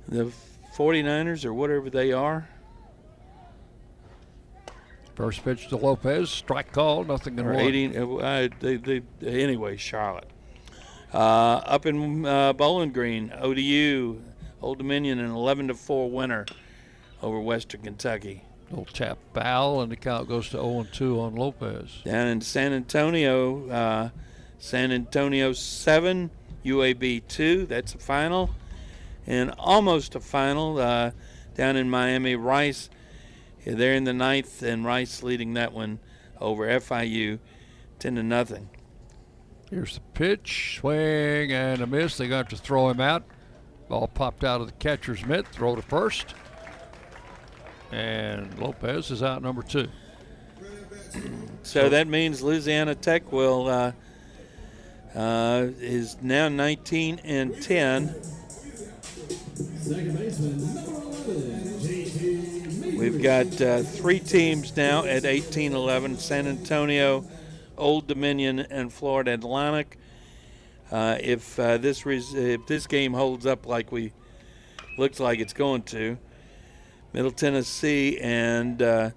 the 49ers or whatever they are. First pitch to Lopez, strike call, nothing in one. 18, uh, uh, they, they, anyway, Charlotte. Uh, up in uh, Bowling Green, ODU, Old Dominion, an 11 to 4 winner over Western Kentucky. Little tap foul, and the count goes to 0 and 2 on Lopez. Down in San Antonio, uh, San Antonio 7, UAB 2. That's a final. And almost a final uh, down in Miami, Rice. They're in the ninth, and Rice leading that one over FIU 10 to nothing. Here's the pitch, swing and a miss. They're going to have to throw him out. Ball popped out of the catcher's mitt. Throw to first. And Lopez is out number two. So that means Louisiana Tech will uh, uh, is now 19 and 10. We've got uh, three teams now at 18 11 San Antonio, Old Dominion, and Florida Atlantic. Uh, if uh, this res- if this game holds up like we looks like it's going to, Middle Tennessee and uh,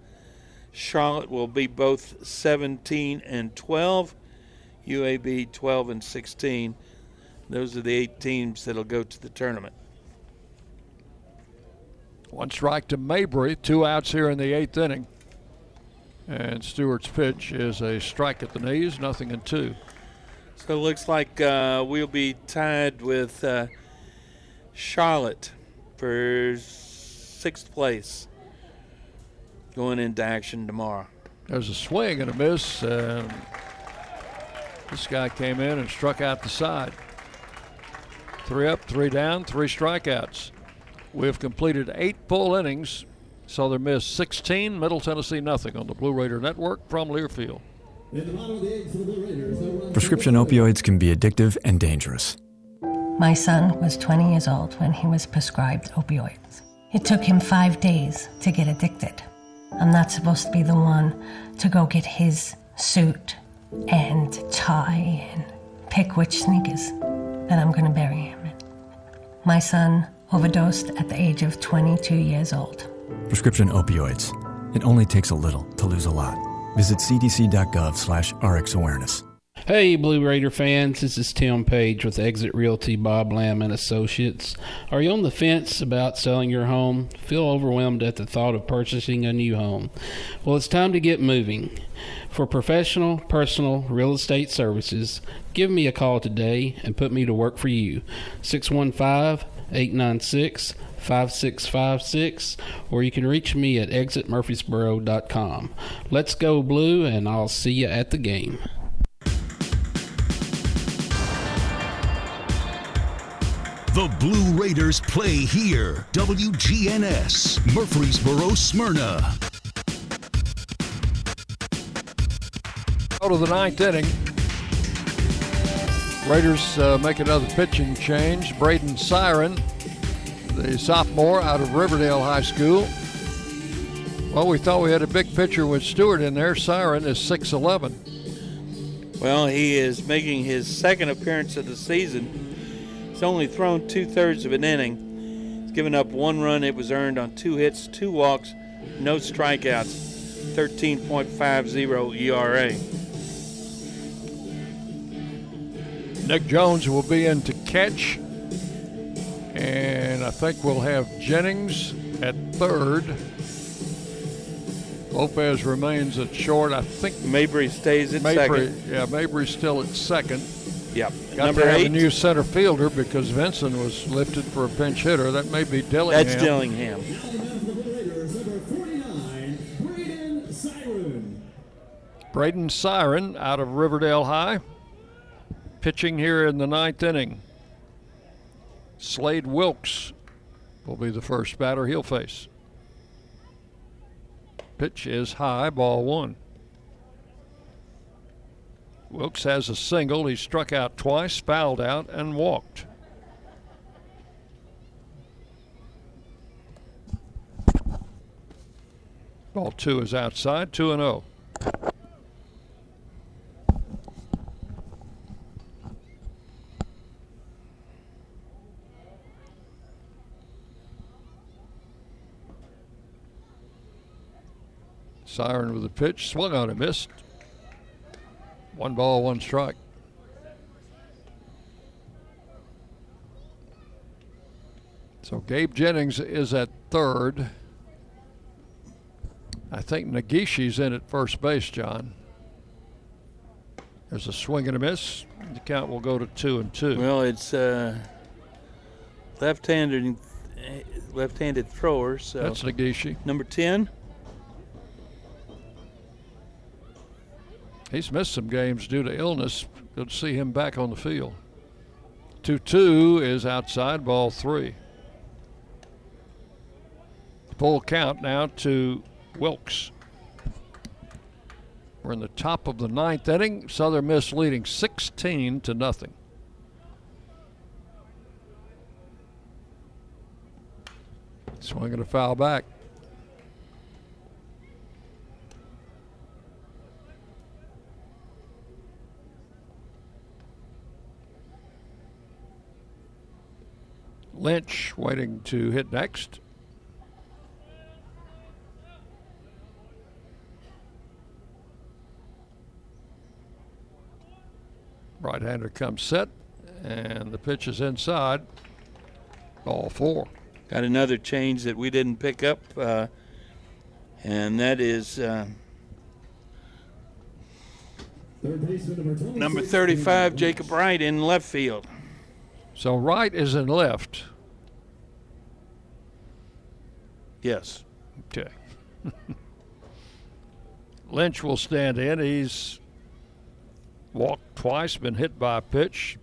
Charlotte will be both 17 and 12, UAB 12 and 16. Those are the eight teams that'll go to the tournament. One strike to Mabry, two outs here in the eighth inning. And Stewart's pitch is a strike at the knees, nothing in two. So it looks like uh, we'll be tied with uh, Charlotte for sixth place going into action tomorrow. There's a swing and a miss. And this guy came in and struck out the side. Three up, three down, three strikeouts. We've completed eight full innings. Southern Miss 16, Middle Tennessee nothing on the Blue Raider Network from Learfield. Prescription opioids can be addictive and dangerous. My son was 20 years old when he was prescribed opioids. It took him five days to get addicted. I'm not supposed to be the one to go get his suit and tie and pick which sneakers that I'm going to bury him in. My son overdosed at the age of 22 years old. Prescription opioids. It only takes a little to lose a lot. Visit cdc.gov slash rxawareness. Hey, Blue Raider fans, this is Tim Page with Exit Realty Bob Lamb and Associates. Are you on the fence about selling your home? Feel overwhelmed at the thought of purchasing a new home? Well, it's time to get moving. For professional, personal real estate services, give me a call today and put me to work for you. 615 896 5656 or you can reach me at exitmurfreesboro.com. Let's go blue and I'll see you at the game. The Blue Raiders play here. WGNS, Murfreesboro, Smyrna. Go to the ninth inning. Raiders uh, make another pitching change. Braden Siren, the sophomore out of Riverdale High School. Well, we thought we had a big pitcher with Stewart in there. Siren is 6'11. Well, he is making his second appearance of the season. He's only thrown two thirds of an inning. He's given up one run. It was earned on two hits, two walks, no strikeouts, 13.50 ERA. Nick Jones will be in to catch. And I think we'll have Jennings at third. Lopez remains at short. I think Mabry stays at Mabry, second. Yeah, Mabry's still at second. Yep. Got Number to have eight. a new center fielder because Vincent was lifted for a pinch hitter. That may be Dillingham. That's Dillingham. Braden Siren out of Riverdale High. Pitching here in the ninth inning. Slade Wilks will be the first batter he'll face. Pitch is high, ball one. Wilks has a single. He struck out twice, fouled out, and walked. Ball two is outside, 2 and oh. Siren with a pitch, swung on and missed. One ball, one strike. So Gabe Jennings is at third. I think Nagishi's in at first base, John. There's a swing and a miss. The count will go to two and two. Well, it's uh, left-handed, left-handed thrower. So That's Nagishi. Number ten. He's missed some games due to illness. Good to see him back on the field. 2 2 is outside, ball three. Full count now to Wilks. We're in the top of the ninth inning. Southern Miss leading 16 to nothing. Swinging a foul back. Lynch waiting to hit next. Right hander comes set, And the pitch is inside. Ball four. Got another change that we didn't pick up, uh, and that is uh, number 26. number 35, Jacob Wright, in left field. So Wright is in left. Yes. Okay. Lynch will stand in. He's walked twice, been hit by a pitch.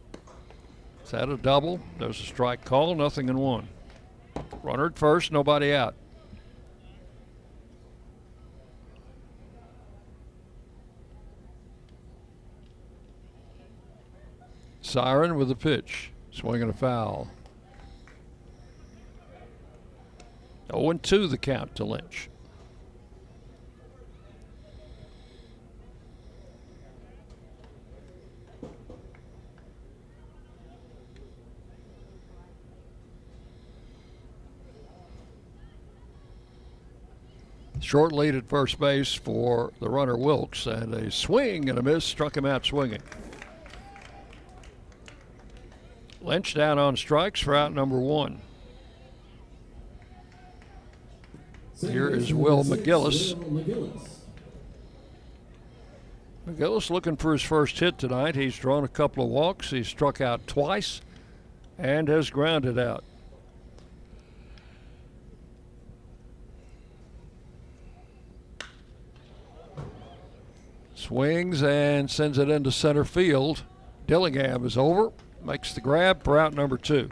Is that a double? There's a strike call, nothing in one. Runner at first, nobody out. Siren with the pitch, swinging a foul. 0 2 the count to Lynch. Short lead at first base for the runner Wilks, and a swing and a miss struck him out swinging. Lynch down on strikes for out number one. Here is Will McGillis. McGillis. Looking for his first hit tonight. He's drawn a couple of walks. He's struck out twice and has grounded out. Swings and sends it into center field. Dillingham is over, makes the grab for out number two.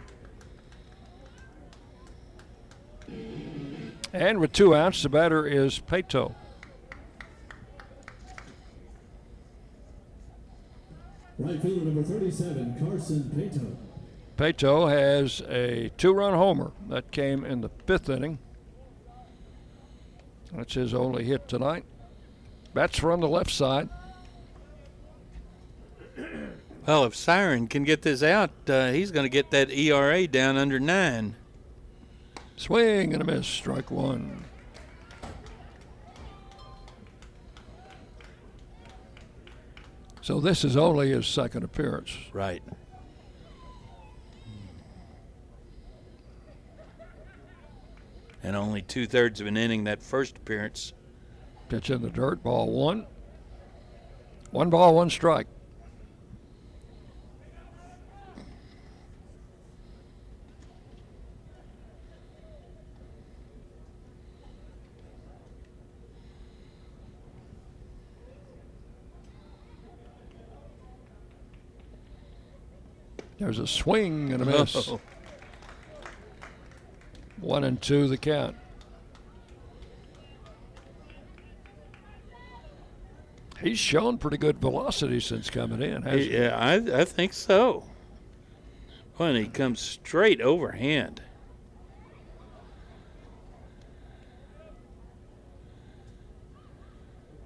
And with two outs, the batter is Paetow. Right fielder number 37, Carson Paetow. Paetow has a two run homer that came in the fifth inning. That's his only hit tonight. Bats from the left side. Well, if Siren can get this out, uh, he's going to get that ERA down under nine. Swing and a miss, strike one. So this is only his second appearance. Right. And only two thirds of an inning that first appearance. Pitch in the dirt, ball one. One ball, one strike. There's a swing and a miss. Oh. One and two the count. He's shown pretty good velocity since coming in, hasn't he? Yeah, I, I think so. When he comes straight overhand.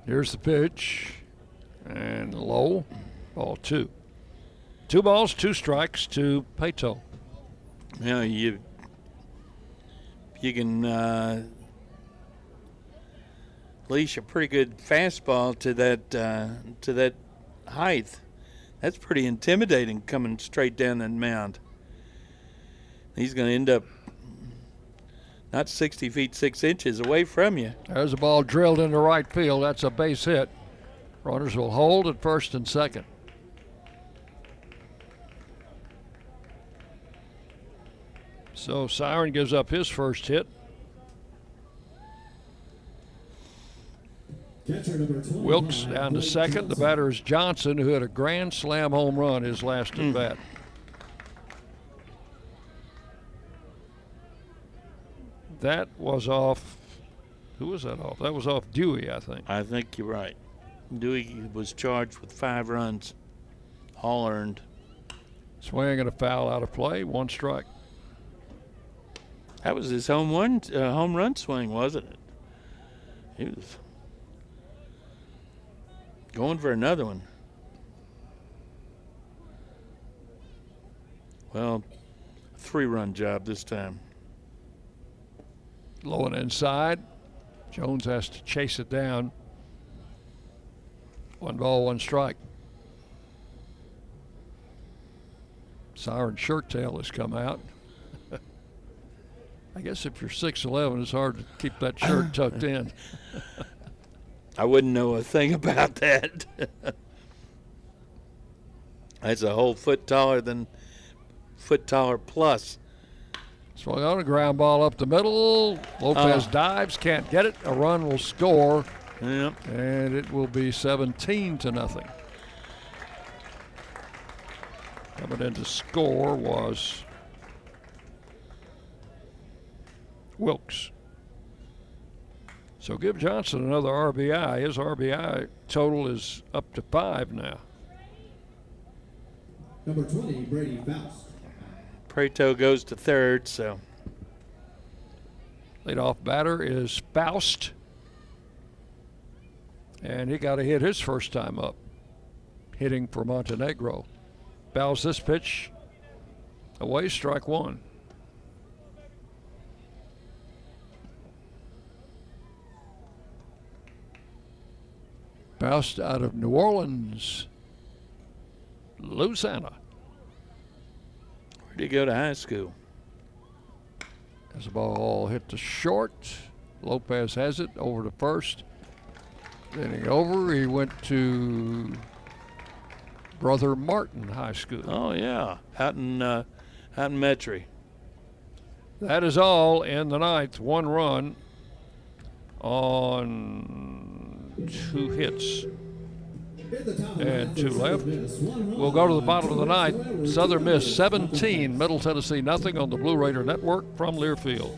Here's the pitch. And low. Ball two. Two balls, two strikes to Paetow. Know, you you can uh, leash a pretty good fastball to that uh, to that height. That's pretty intimidating coming straight down that mound. He's going to end up not 60 feet 6 inches away from you. There's a ball drilled into right field. That's a base hit. Runners will hold at first and second. So Siren gives up his first hit. Catcher number 25. Wilks down to second. The batter is Johnson, who had a grand slam home run his last at hmm. bat. That was off. Who was that off? That was off Dewey, I think. I think you're right. Dewey was charged with five runs, all earned. Swing and a foul out of play, one strike. That was his home one, uh, home run swing, wasn't it? He was going for another one. Well, three-run job this time. Low and inside. Jones has to chase it down. One ball, one strike. Siren shirt tail has come out. I guess if you're 6'11, it's hard to keep that shirt tucked in. I wouldn't know a thing about that. That's a whole foot taller than foot taller plus. Swung on a ground ball up the middle. Lopez Oh. dives, can't get it. A run will score. Yep. And it will be 17 to nothing. Coming in to score was Wilks. So give Johnson another RBI. His RBI total is up to five now. Number 20, Brady Faust. Paetow goes to third, so Leadoff batter is Faust. And he got a hit his first time up, hitting for Montenegro. Bows this pitch away, strike one. Out of New Orleans, Louisiana. where'd he go to high school? As the ball hit the short, Lopez has it over to first. Then he over, he went to Brother Martin High School. Oh yeah, out in uh, out in Metairie. That is all in the ninth. One run on two hits and two left. We'll go to the bottom of the ninth. Southern Miss 17, Middle Tennessee nothing on the Blue Raider Network from Learfield.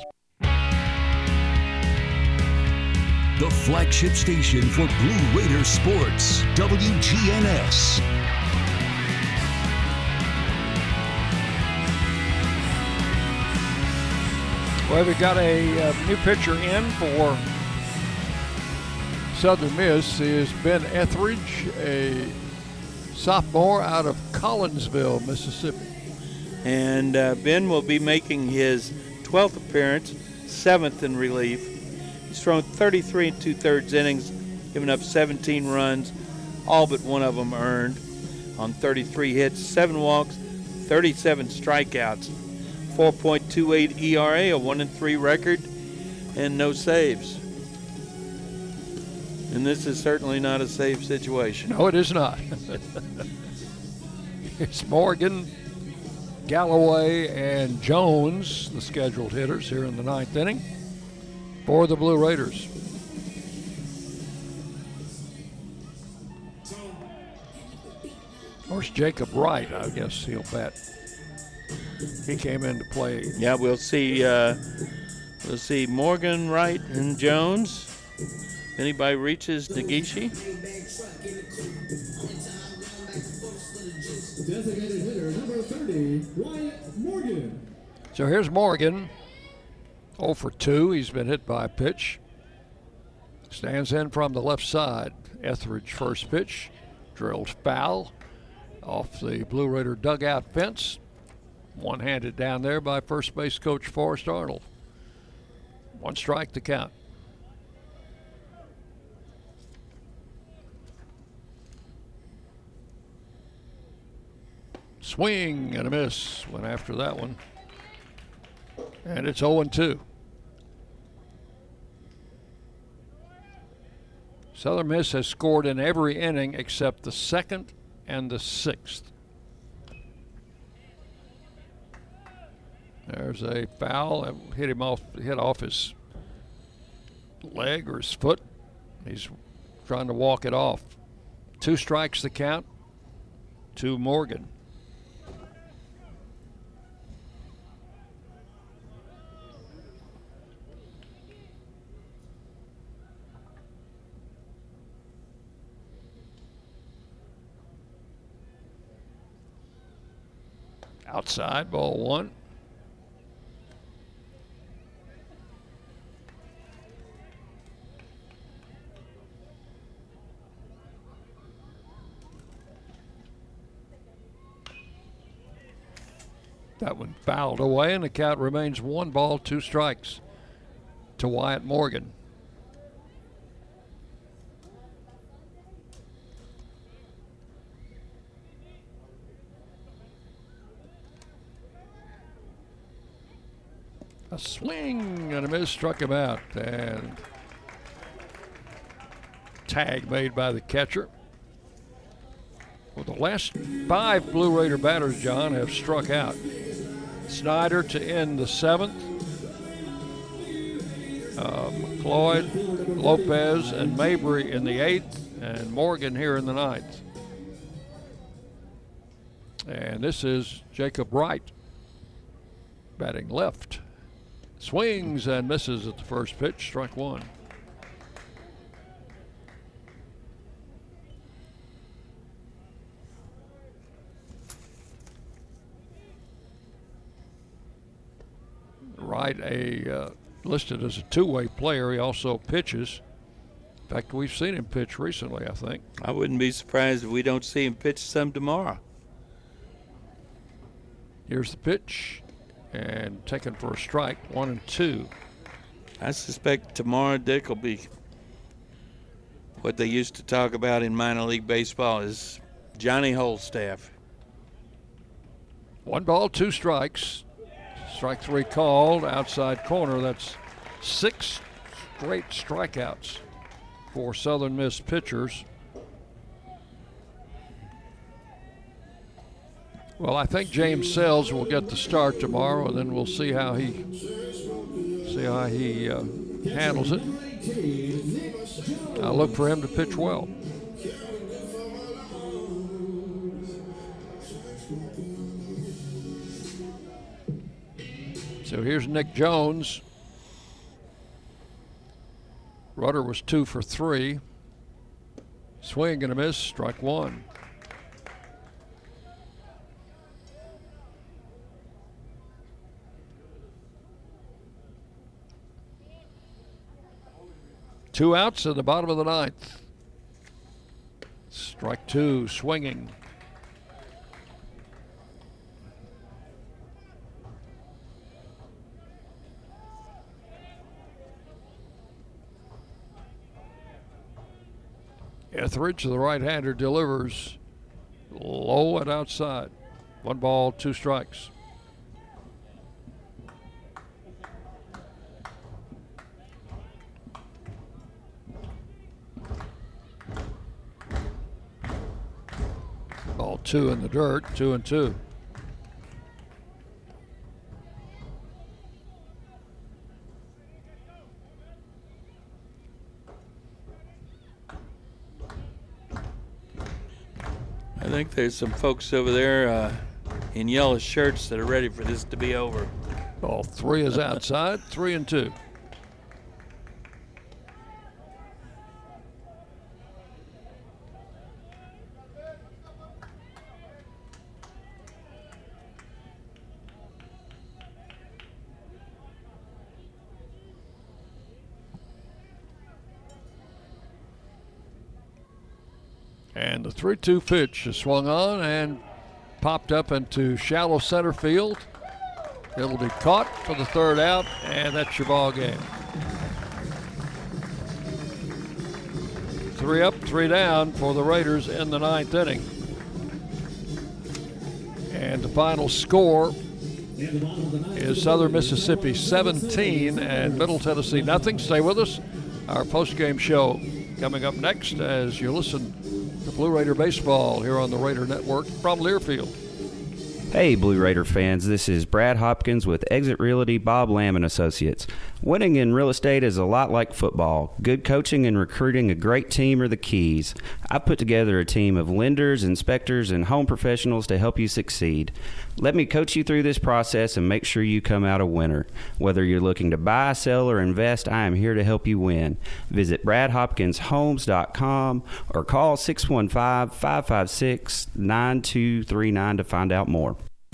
Flagship station for Blue Raider sports, WGNS. Well, we've got a uh, new pitcher in for Southern Miss is Ben Etheridge, a sophomore out of Collinsville, Mississippi. And uh, Ben will be making his 12th appearance, seventh in relief. He's thrown 33 and two thirds innings, giving up 17 runs, all but one of them earned on 33 hits, seven walks, 37 strikeouts, 4.28 ERA, a one and three record, and no saves. And this is certainly not a safe situation. No, it is not. it's Morgan, Galloway, and Jones, the scheduled hitters here in the ninth inning for the Blue Raiders. Of course, Jacob Wright, I guess he'll bet. He came into play. Yeah, we'll see. Uh, we'll see Morgan, Wright, and Jones. If anybody reaches Nagishi, Designated hitter number 30, Wyatt Morgan. So here's Morgan. 0 for 2. He's been hit by a pitch. Stands in from the left side. Etheridge first pitch. Drilled foul off the Blue Raider dugout fence. One handed down there by first base coach Forrest Arnold. One strike to count. Swing and a miss. Went after that one. And it's 0 2. Southern Miss has scored in every inning except the second and the sixth. There's a foul that hit him off, hit off his leg or his foot. He's trying to walk it off. Two strikes the count to Morgan. Outside, ball one. That one fouled away, and the count remains one ball, two strikes to Wyatt Morgan. A swing and a miss struck him out, and tag made by the catcher. Well, the last five Blue Raider batters, John, have struck out. Snyder to end the seventh. Uh, McLeod, Lopez, and Mabry in the eighth, and Morgan here in the ninth. And this is Jacob Wright batting left. Swings and misses at the first pitch, strike one. Right, a uh, listed as a two-way player. He also pitches. In fact, we've seen him pitch recently. I think. I wouldn't be surprised if we don't see him pitch some tomorrow. Here's the pitch, and taken for a strike, one and two. I suspect tomorrow Dick will be what they used to talk about in minor league baseball is Johnny Holstaff. One ball, two strikes. Strike three called outside corner. That's six straight strikeouts for Southern Miss pitchers. Well, I think James Sells will get the start tomorrow, and then we'll see how he see how he uh, handles it. I look for him to pitch well. So here's Nick Jones. Rudder was two for three. Swing and a miss, strike one. Two outs in the bottom of the ninth. Strike two, swinging. Etheridge, the right hander, delivers low and outside. One ball, two strikes. Ball two in the dirt, two and two. I think there's some folks over there uh, in yellow shirts that are ready for this to be over. Ball three is outside, three and two. And the 3 2 pitch is swung on and popped up into shallow center field. It'll be caught for the third out, and that's your ball game. Three up, three down for the Raiders in the ninth inning. And the final score is Southern Mississippi 17 and Middle Tennessee nothing. Stay with us. Our post-game show coming up next as you listen Blue Raider baseball here on the Raider Network from Learfield. Hey, Blue Raider fans, this is Brad Hopkins with Exit Realty Bob Lamb and Associates. Winning in real estate is a lot like football. Good coaching and recruiting a great team are the keys. I put together a team of lenders, inspectors, and home professionals to help you succeed. Let me coach you through this process and make sure you come out a winner. Whether you're looking to buy, sell, or invest, I am here to help you win. Visit bradhopkinshomes.com or call 615 556 9239 to find out more.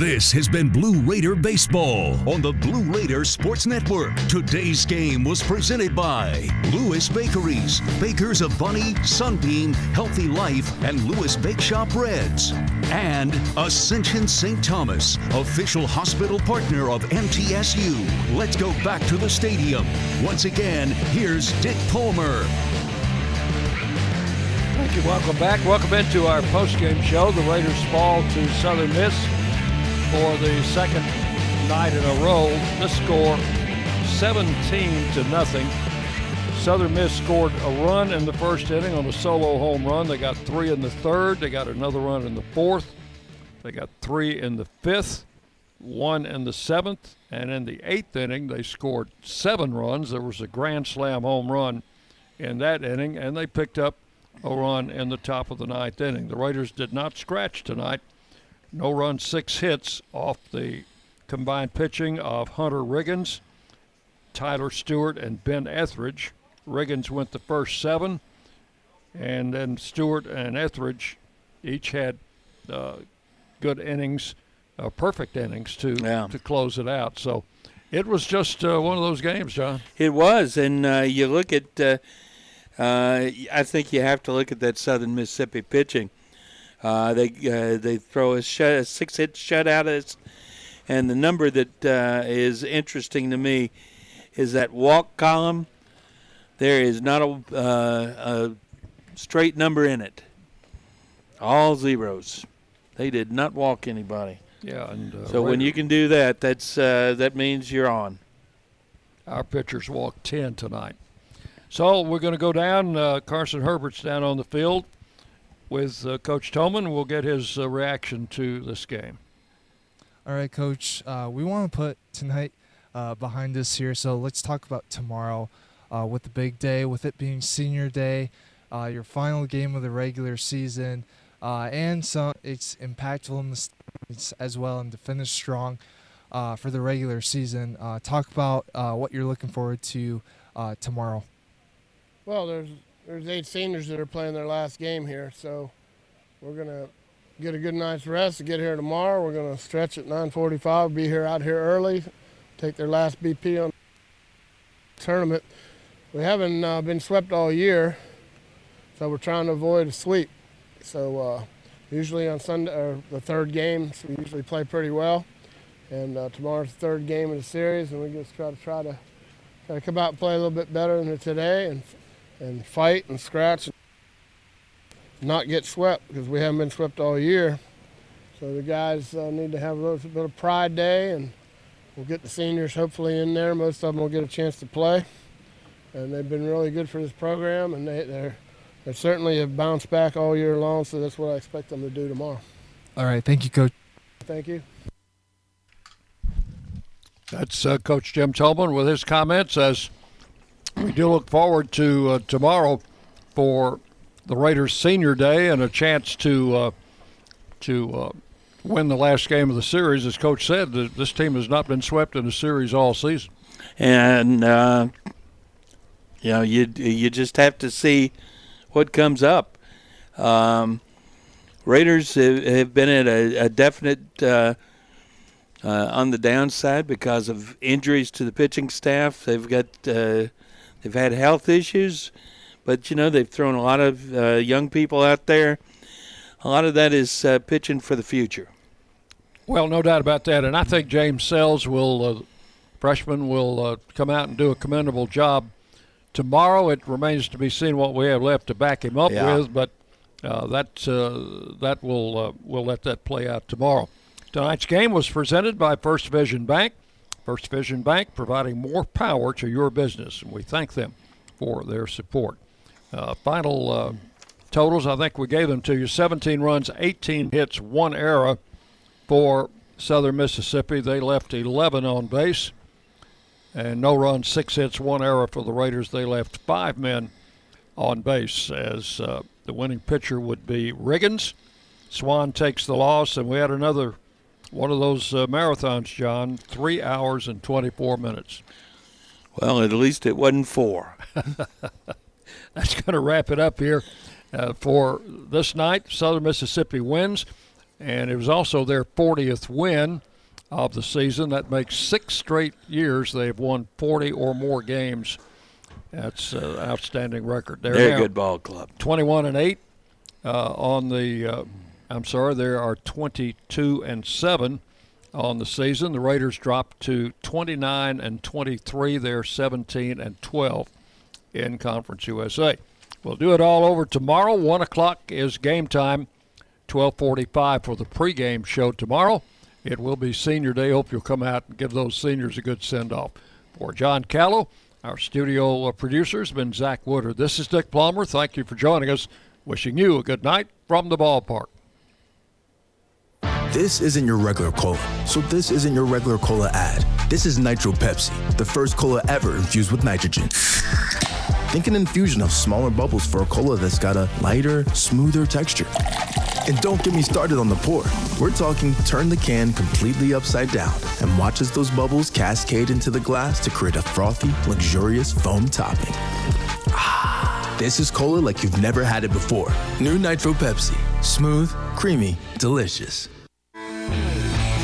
This has been Blue Raider Baseball on the Blue Raider Sports Network. Today's game was presented by Lewis Bakeries, bakers of Bunny, Sunbeam, Healthy Life, and Lewis Bake Shop Reds. And Ascension St. Thomas, official hospital partner of MTSU. Let's go back to the stadium. Once again, here's Dick Palmer. Thank you. Welcome back. Welcome into our post-game show. The Raiders fall to Southern Miss for the second night in a row. This score 17 to nothing. Southern Miss scored a run in the first inning on a solo home run. They got three in the third. They got another run in the fourth. They got three in the fifth, one in the seventh, and in the eighth inning they scored seven runs. There was a grand slam home run in that inning, and they picked up a run in the top of the ninth inning. The Raiders did not scratch tonight. No run, six hits off the combined pitching of Hunter Riggins, Tyler Stuart, and Ben Etheridge. Riggins went the first seven, and then Stuart and Etheridge each had uh, good innings, uh, perfect innings to Yeah. to close it out. So it was just uh, one of those games, John. It was, and uh, you look at. Uh, uh, I think you have to look at that Southern Mississippi pitching. Uh, they uh, they throw a, shut, a six hit shutout, at- us. and the number that uh, is interesting to me is that walk column. There is not a, uh, a straight number in it. All zeros. They did not walk anybody. Yeah, and uh, so when you can do that, that's uh, that means you're on. Our pitchers walked 10 tonight. So we're going to go down. Uh, Carson Herbert's down on the field. With uh, Coach Toman. We'll get his uh, reaction to this game. All right, Coach. Uh, we want to put tonight uh, behind us here, so let's talk about tomorrow uh, with the big day, with it being Senior Day, uh, your final game of the regular season, and so it's impactful in the States as well, and to finish strong for the regular season. talk about what you're looking forward to tomorrow. Well, there's there's eight seniors that are playing their last game here, so we're gonna get a good night's rest get here tomorrow. We're gonna stretch at 9:45, be here out here early, take their last BP on the tournament. We haven't uh, been swept all year, so we're trying to avoid a sweep. So uh, usually on Sunday or the third game, so we usually play pretty well. And uh, tomorrow's the third game of the series, and we just try to try to try to come out and play a little bit better than today, and and fight and scratch and not get swept because we haven't been swept all year. So the guys uh, need to have a little bit of pride day, and we'll get the seniors hopefully in there. Most of them will get a chance to play, and they've been really good for this program, and they they're, they certainly have bounced back all year long. So that's what I expect them to do tomorrow. All right, thank you, Coach. Thank you. That's uh, Coach Jim Toman with his comments as we do look forward to uh, tomorrow for the Raiders Senior Day and a chance to uh, to uh, win the last game of the series. As Coach said, this team has not been swept in a series all season. And uh, you know, you you just have to see what comes up. Um, Raiders have been at a, a definite uh, uh, on the downside because of injuries to the pitching staff. They've got uh, They've had health issues, but you know they've thrown a lot of uh, young people out there. A lot of that is uh, pitching for the future. Well, no doubt about that, and I think James Sells will, uh, freshman, will uh, come out and do a commendable job tomorrow. It remains to be seen what we have left to back him up yeah. with, but uh, that uh, that will we'll let that play out tomorrow. Tonight's game was presented by First Vision Bank. First Vision Bank providing more power to your business, and we thank them for their support. Uh, final uh, totals, I think we gave them to you 17 runs, 18 hits, one error for Southern Mississippi. They left 11 on base, and no runs, six hits, one error for the Raiders. They left five men on base, as uh, the winning pitcher would be Riggins. Swan takes the loss, and we had another one of those uh, marathons, John, three hours and 24 minutes. Well, at least it wasn't four. That's going to wrap it up here uh, for this night. Southern Mississippi wins, and it was also their 40th win of the season. That makes six straight years they've won 40 or more games. That's an outstanding record. They're, They're a good ball club. 21 and 8 uh, on the uh, I'm sorry, there are 22 and 7 on the season. The Raiders dropped to 29 and 23. They're 17 and 12 in Conference USA. We'll do it all over tomorrow. One o'clock is game time. 12:45 for the pregame show tomorrow. It will be Senior Day. Hope you'll come out and give those seniors a good send-off. For John Callow, our studio uh, producer has been Zach Woodard. This is Dick Palmer. Thank you for joining us. Wishing you a good night from the ballpark. This isn't your regular cola, so this isn't your regular cola ad. This is Nitro Pepsi, the first cola ever infused with nitrogen. Think an infusion of smaller bubbles for a cola that's got a lighter, smoother texture. And don't get me started on the pour. We're talking turn the can completely upside down and watch as those bubbles cascade into the glass to create a frothy, luxurious foam topping. Ah, this is cola like you've never had it before. New Nitro Pepsi. Smooth, creamy, delicious.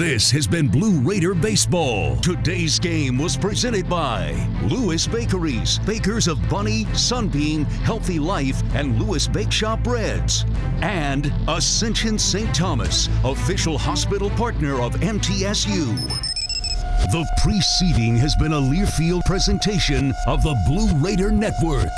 This has been Blue Raider Baseball. Today's game was presented by Lewis Bakeries, bakers of Bunny, Sunbeam, Healthy Life, and Lewis Bake Shop Breads. And Ascension St. Thomas, official hospital partner of MTSU. The preceding has been a Learfield presentation of the Blue Raider Network.